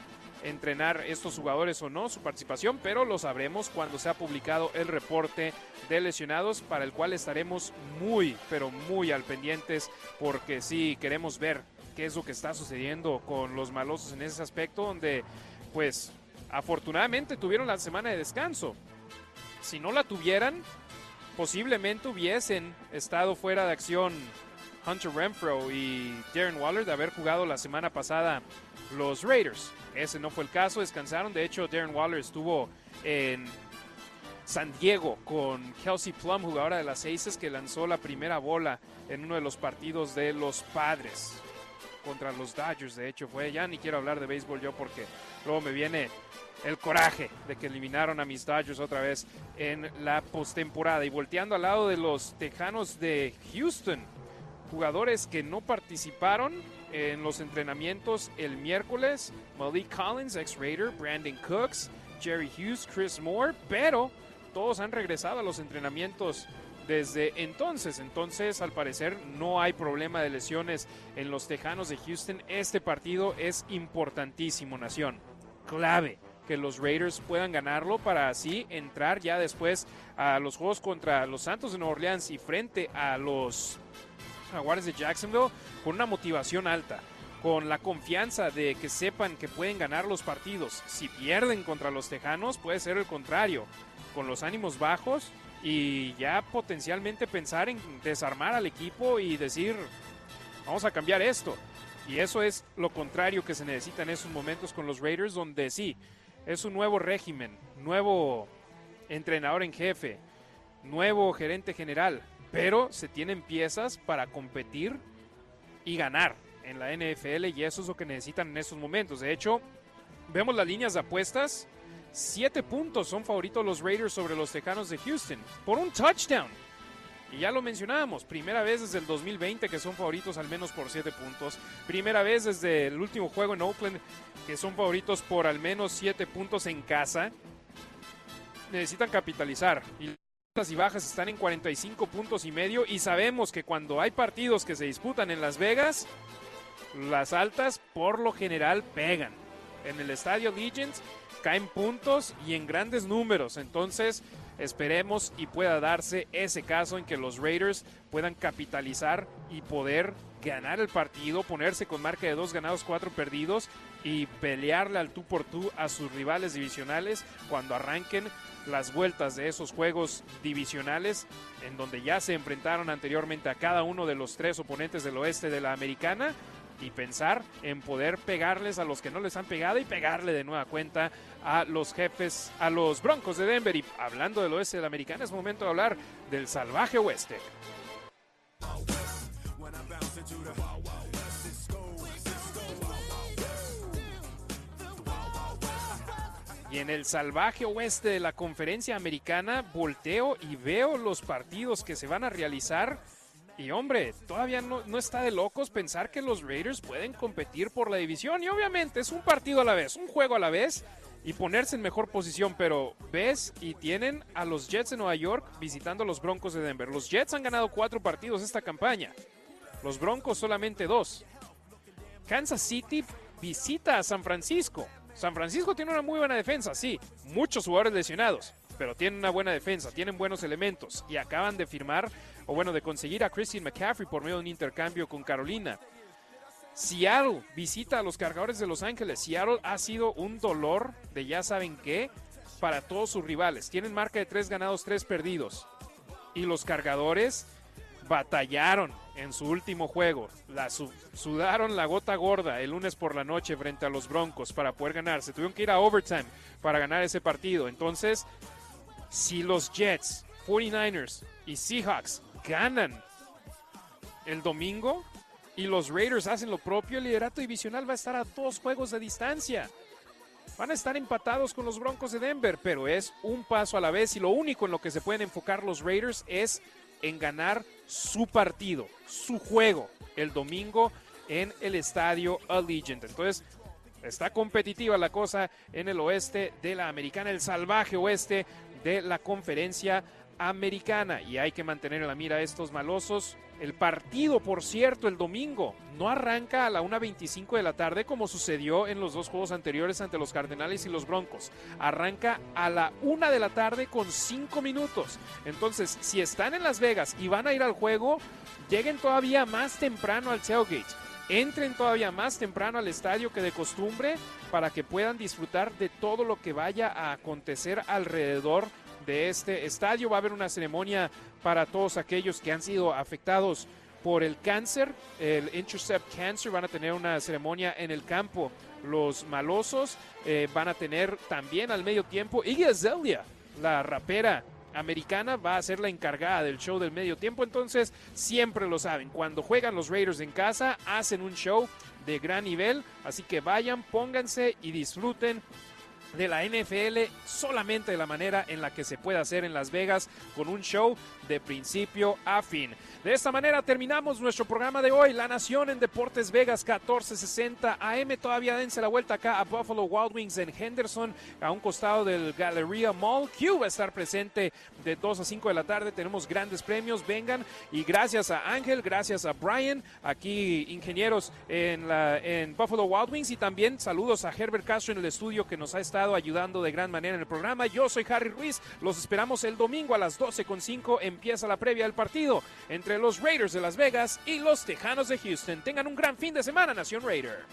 entrenar estos jugadores o no, su participación, pero lo sabremos cuando sea publicado el reporte de lesionados, para el cual estaremos muy, pero muy al pendientes, porque sí queremos ver qué es lo que está sucediendo con los malosos en ese aspecto, donde pues afortunadamente tuvieron la semana de descanso. Si no la tuvieran, posiblemente hubiesen estado fuera de acción Hunter Renfro y Darren Waller de haber jugado la semana pasada los Raiders. Ese no fue el caso, descansaron. De hecho, Darren Waller estuvo en San Diego con Kelsey Plum, jugadora de las Aces, que lanzó la primera bola en uno de los partidos de los Padres contra los Dodgers. De hecho, fue ya ni quiero hablar de béisbol yo porque luego me viene el coraje de que eliminaron a mis Dodgers otra vez en la postemporada. Y volteando al lado de los Tejanos de Houston, jugadores que no participaron en los entrenamientos el miércoles, Malik Collins, ex-Raider, Brandon Cooks, Jerry Hughes, Chris Moore, pero todos han regresado a los entrenamientos desde entonces. Entonces, al parecer, no hay problema de lesiones en los Tejanos de Houston. Este partido es importantísimo, Nación. Clave que los Raiders puedan ganarlo para así entrar ya después a los juegos contra los Santos de Nueva Orleans y frente a los Jaguares de Jacksonville con una motivación alta, con la confianza de que sepan que pueden ganar los partidos. Si pierden contra los Tejanos, puede ser el contrario, con los ánimos bajos y ya potencialmente pensar en desarmar al equipo y decir, vamos a cambiar esto. Y eso es lo contrario que se necesita en esos momentos con los Raiders, donde sí, es un nuevo régimen, nuevo entrenador en jefe, nuevo gerente general, pero se tienen piezas para competir y ganar en la NFL y eso es lo que necesitan en estos momentos. De hecho, vemos las líneas de apuestas. Siete puntos son favoritos los Raiders sobre los Tejanos de Houston por un touchdown. Y ya lo mencionábamos, primera vez desde el 2020 que son favoritos al menos por siete puntos. Primera vez desde el último juego en Oakland que son favoritos por al menos siete puntos en casa. Necesitan capitalizar. Y y bajas están en 45 puntos y medio y sabemos que cuando hay partidos que se disputan en Las Vegas, las altas por lo general pegan. En el estadio Legends caen puntos y en grandes números, entonces esperemos y pueda darse ese caso en que los Raiders puedan capitalizar y poder ganar el partido, ponerse con marca de dos ganados, cuatro perdidos y pelearle al tú por tú a sus rivales divisionales cuando arranquen las vueltas de esos juegos divisionales en donde ya se enfrentaron anteriormente a cada uno de los tres oponentes del oeste de la americana y pensar en poder pegarles a los que no les han pegado y pegarle de nueva cuenta a los jefes, a los Broncos de Denver. Y hablando del oeste de la americana, es momento de hablar del salvaje oeste. Y en el salvaje oeste de la conferencia americana volteo y veo los partidos que se van a realizar. Y hombre, todavía no, está de locos pensar que los Raiders pueden competir por la división. Y obviamente es un partido a la vez, un juego a la vez y ponerse en mejor posición. Pero ves y tienen a los Jets de Nueva York visitando a los Broncos de Denver. Los Jets han ganado cuatro partidos esta campaña. Los Broncos solamente dos. Kansas City visita a San Francisco. San Francisco tiene una muy buena defensa, sí, muchos jugadores lesionados, pero tienen una buena defensa, tienen buenos elementos y acaban de firmar, o bueno, de conseguir a Christian McCaffrey por medio de un intercambio con Carolina. Seattle visita a los cargadores de Los Ángeles. Seattle ha sido un dolor de ya saben qué para todos sus rivales. Tienen marca de tres ganados, tres perdidos. Y los cargadores batallaron en su último juego. La sudaron la gota gorda el lunes por la noche frente a los Broncos para poder ganar. Se tuvieron que ir a overtime para ganar ese partido. Entonces, si los Jets, 49ers y Seahawks ganan el domingo y los Raiders hacen lo propio, el liderato divisional va a estar a dos juegos de distancia. Van a estar empatados con los Broncos de Denver, pero es un paso a la vez y lo único en lo que se pueden enfocar los Raiders es en ganar su partido, su juego, el domingo en el estadio Allegiant. Entonces, está competitiva la cosa en el oeste de la americana, el salvaje oeste de la conferencia americana. Y hay que mantener en la mira a estos malosos. El partido, por cierto, el domingo no arranca a la 1.25 de la tarde como sucedió en los dos juegos anteriores ante los Cardenales y los Broncos. Arranca a la 1 de la tarde con 5 minutos. Entonces, si están en Las Vegas y van a ir al juego, lleguen todavía más temprano al tailgate. Entren todavía más temprano al estadio que de costumbre para que puedan disfrutar de todo lo que vaya a acontecer alrededor de este estadio. Va a haber una ceremonia para todos aquellos que han sido afectados por el cáncer, el Intercept Cancer. Van a tener una ceremonia en el campo. Los malosos eh, van a tener también al medio tiempo Iggy Azalea, la rapera americana va a ser la encargada del show del medio tiempo, entonces siempre lo saben, cuando juegan los Raiders en casa hacen un show de gran nivel, así que vayan, pónganse y disfruten de la NFL solamente de la manera en la que se puede hacer en Las Vegas con un show de principio a fin. De esta manera terminamos nuestro programa de hoy, La Nación en Deportes Vegas 1460 AM. Todavía dense la vuelta acá a Buffalo Wild Wings en Henderson, a un costado del Galleria Mall. Q va a estar presente de 2 a 5 de la tarde. Tenemos grandes premios, vengan. Y gracias a Ángel, gracias a Brian, aquí ingenieros en, en Buffalo Wild Wings. Y también saludos a Herbert Castro en el estudio que nos ha ayudando de gran manera en el programa. Yo soy Harry Ruiz. Los esperamos el domingo a las 12.5. Empieza la previa del partido entre los Raiders de Las Vegas y los Tejanos de Houston. Tengan un gran fin de semana, Nación Raider.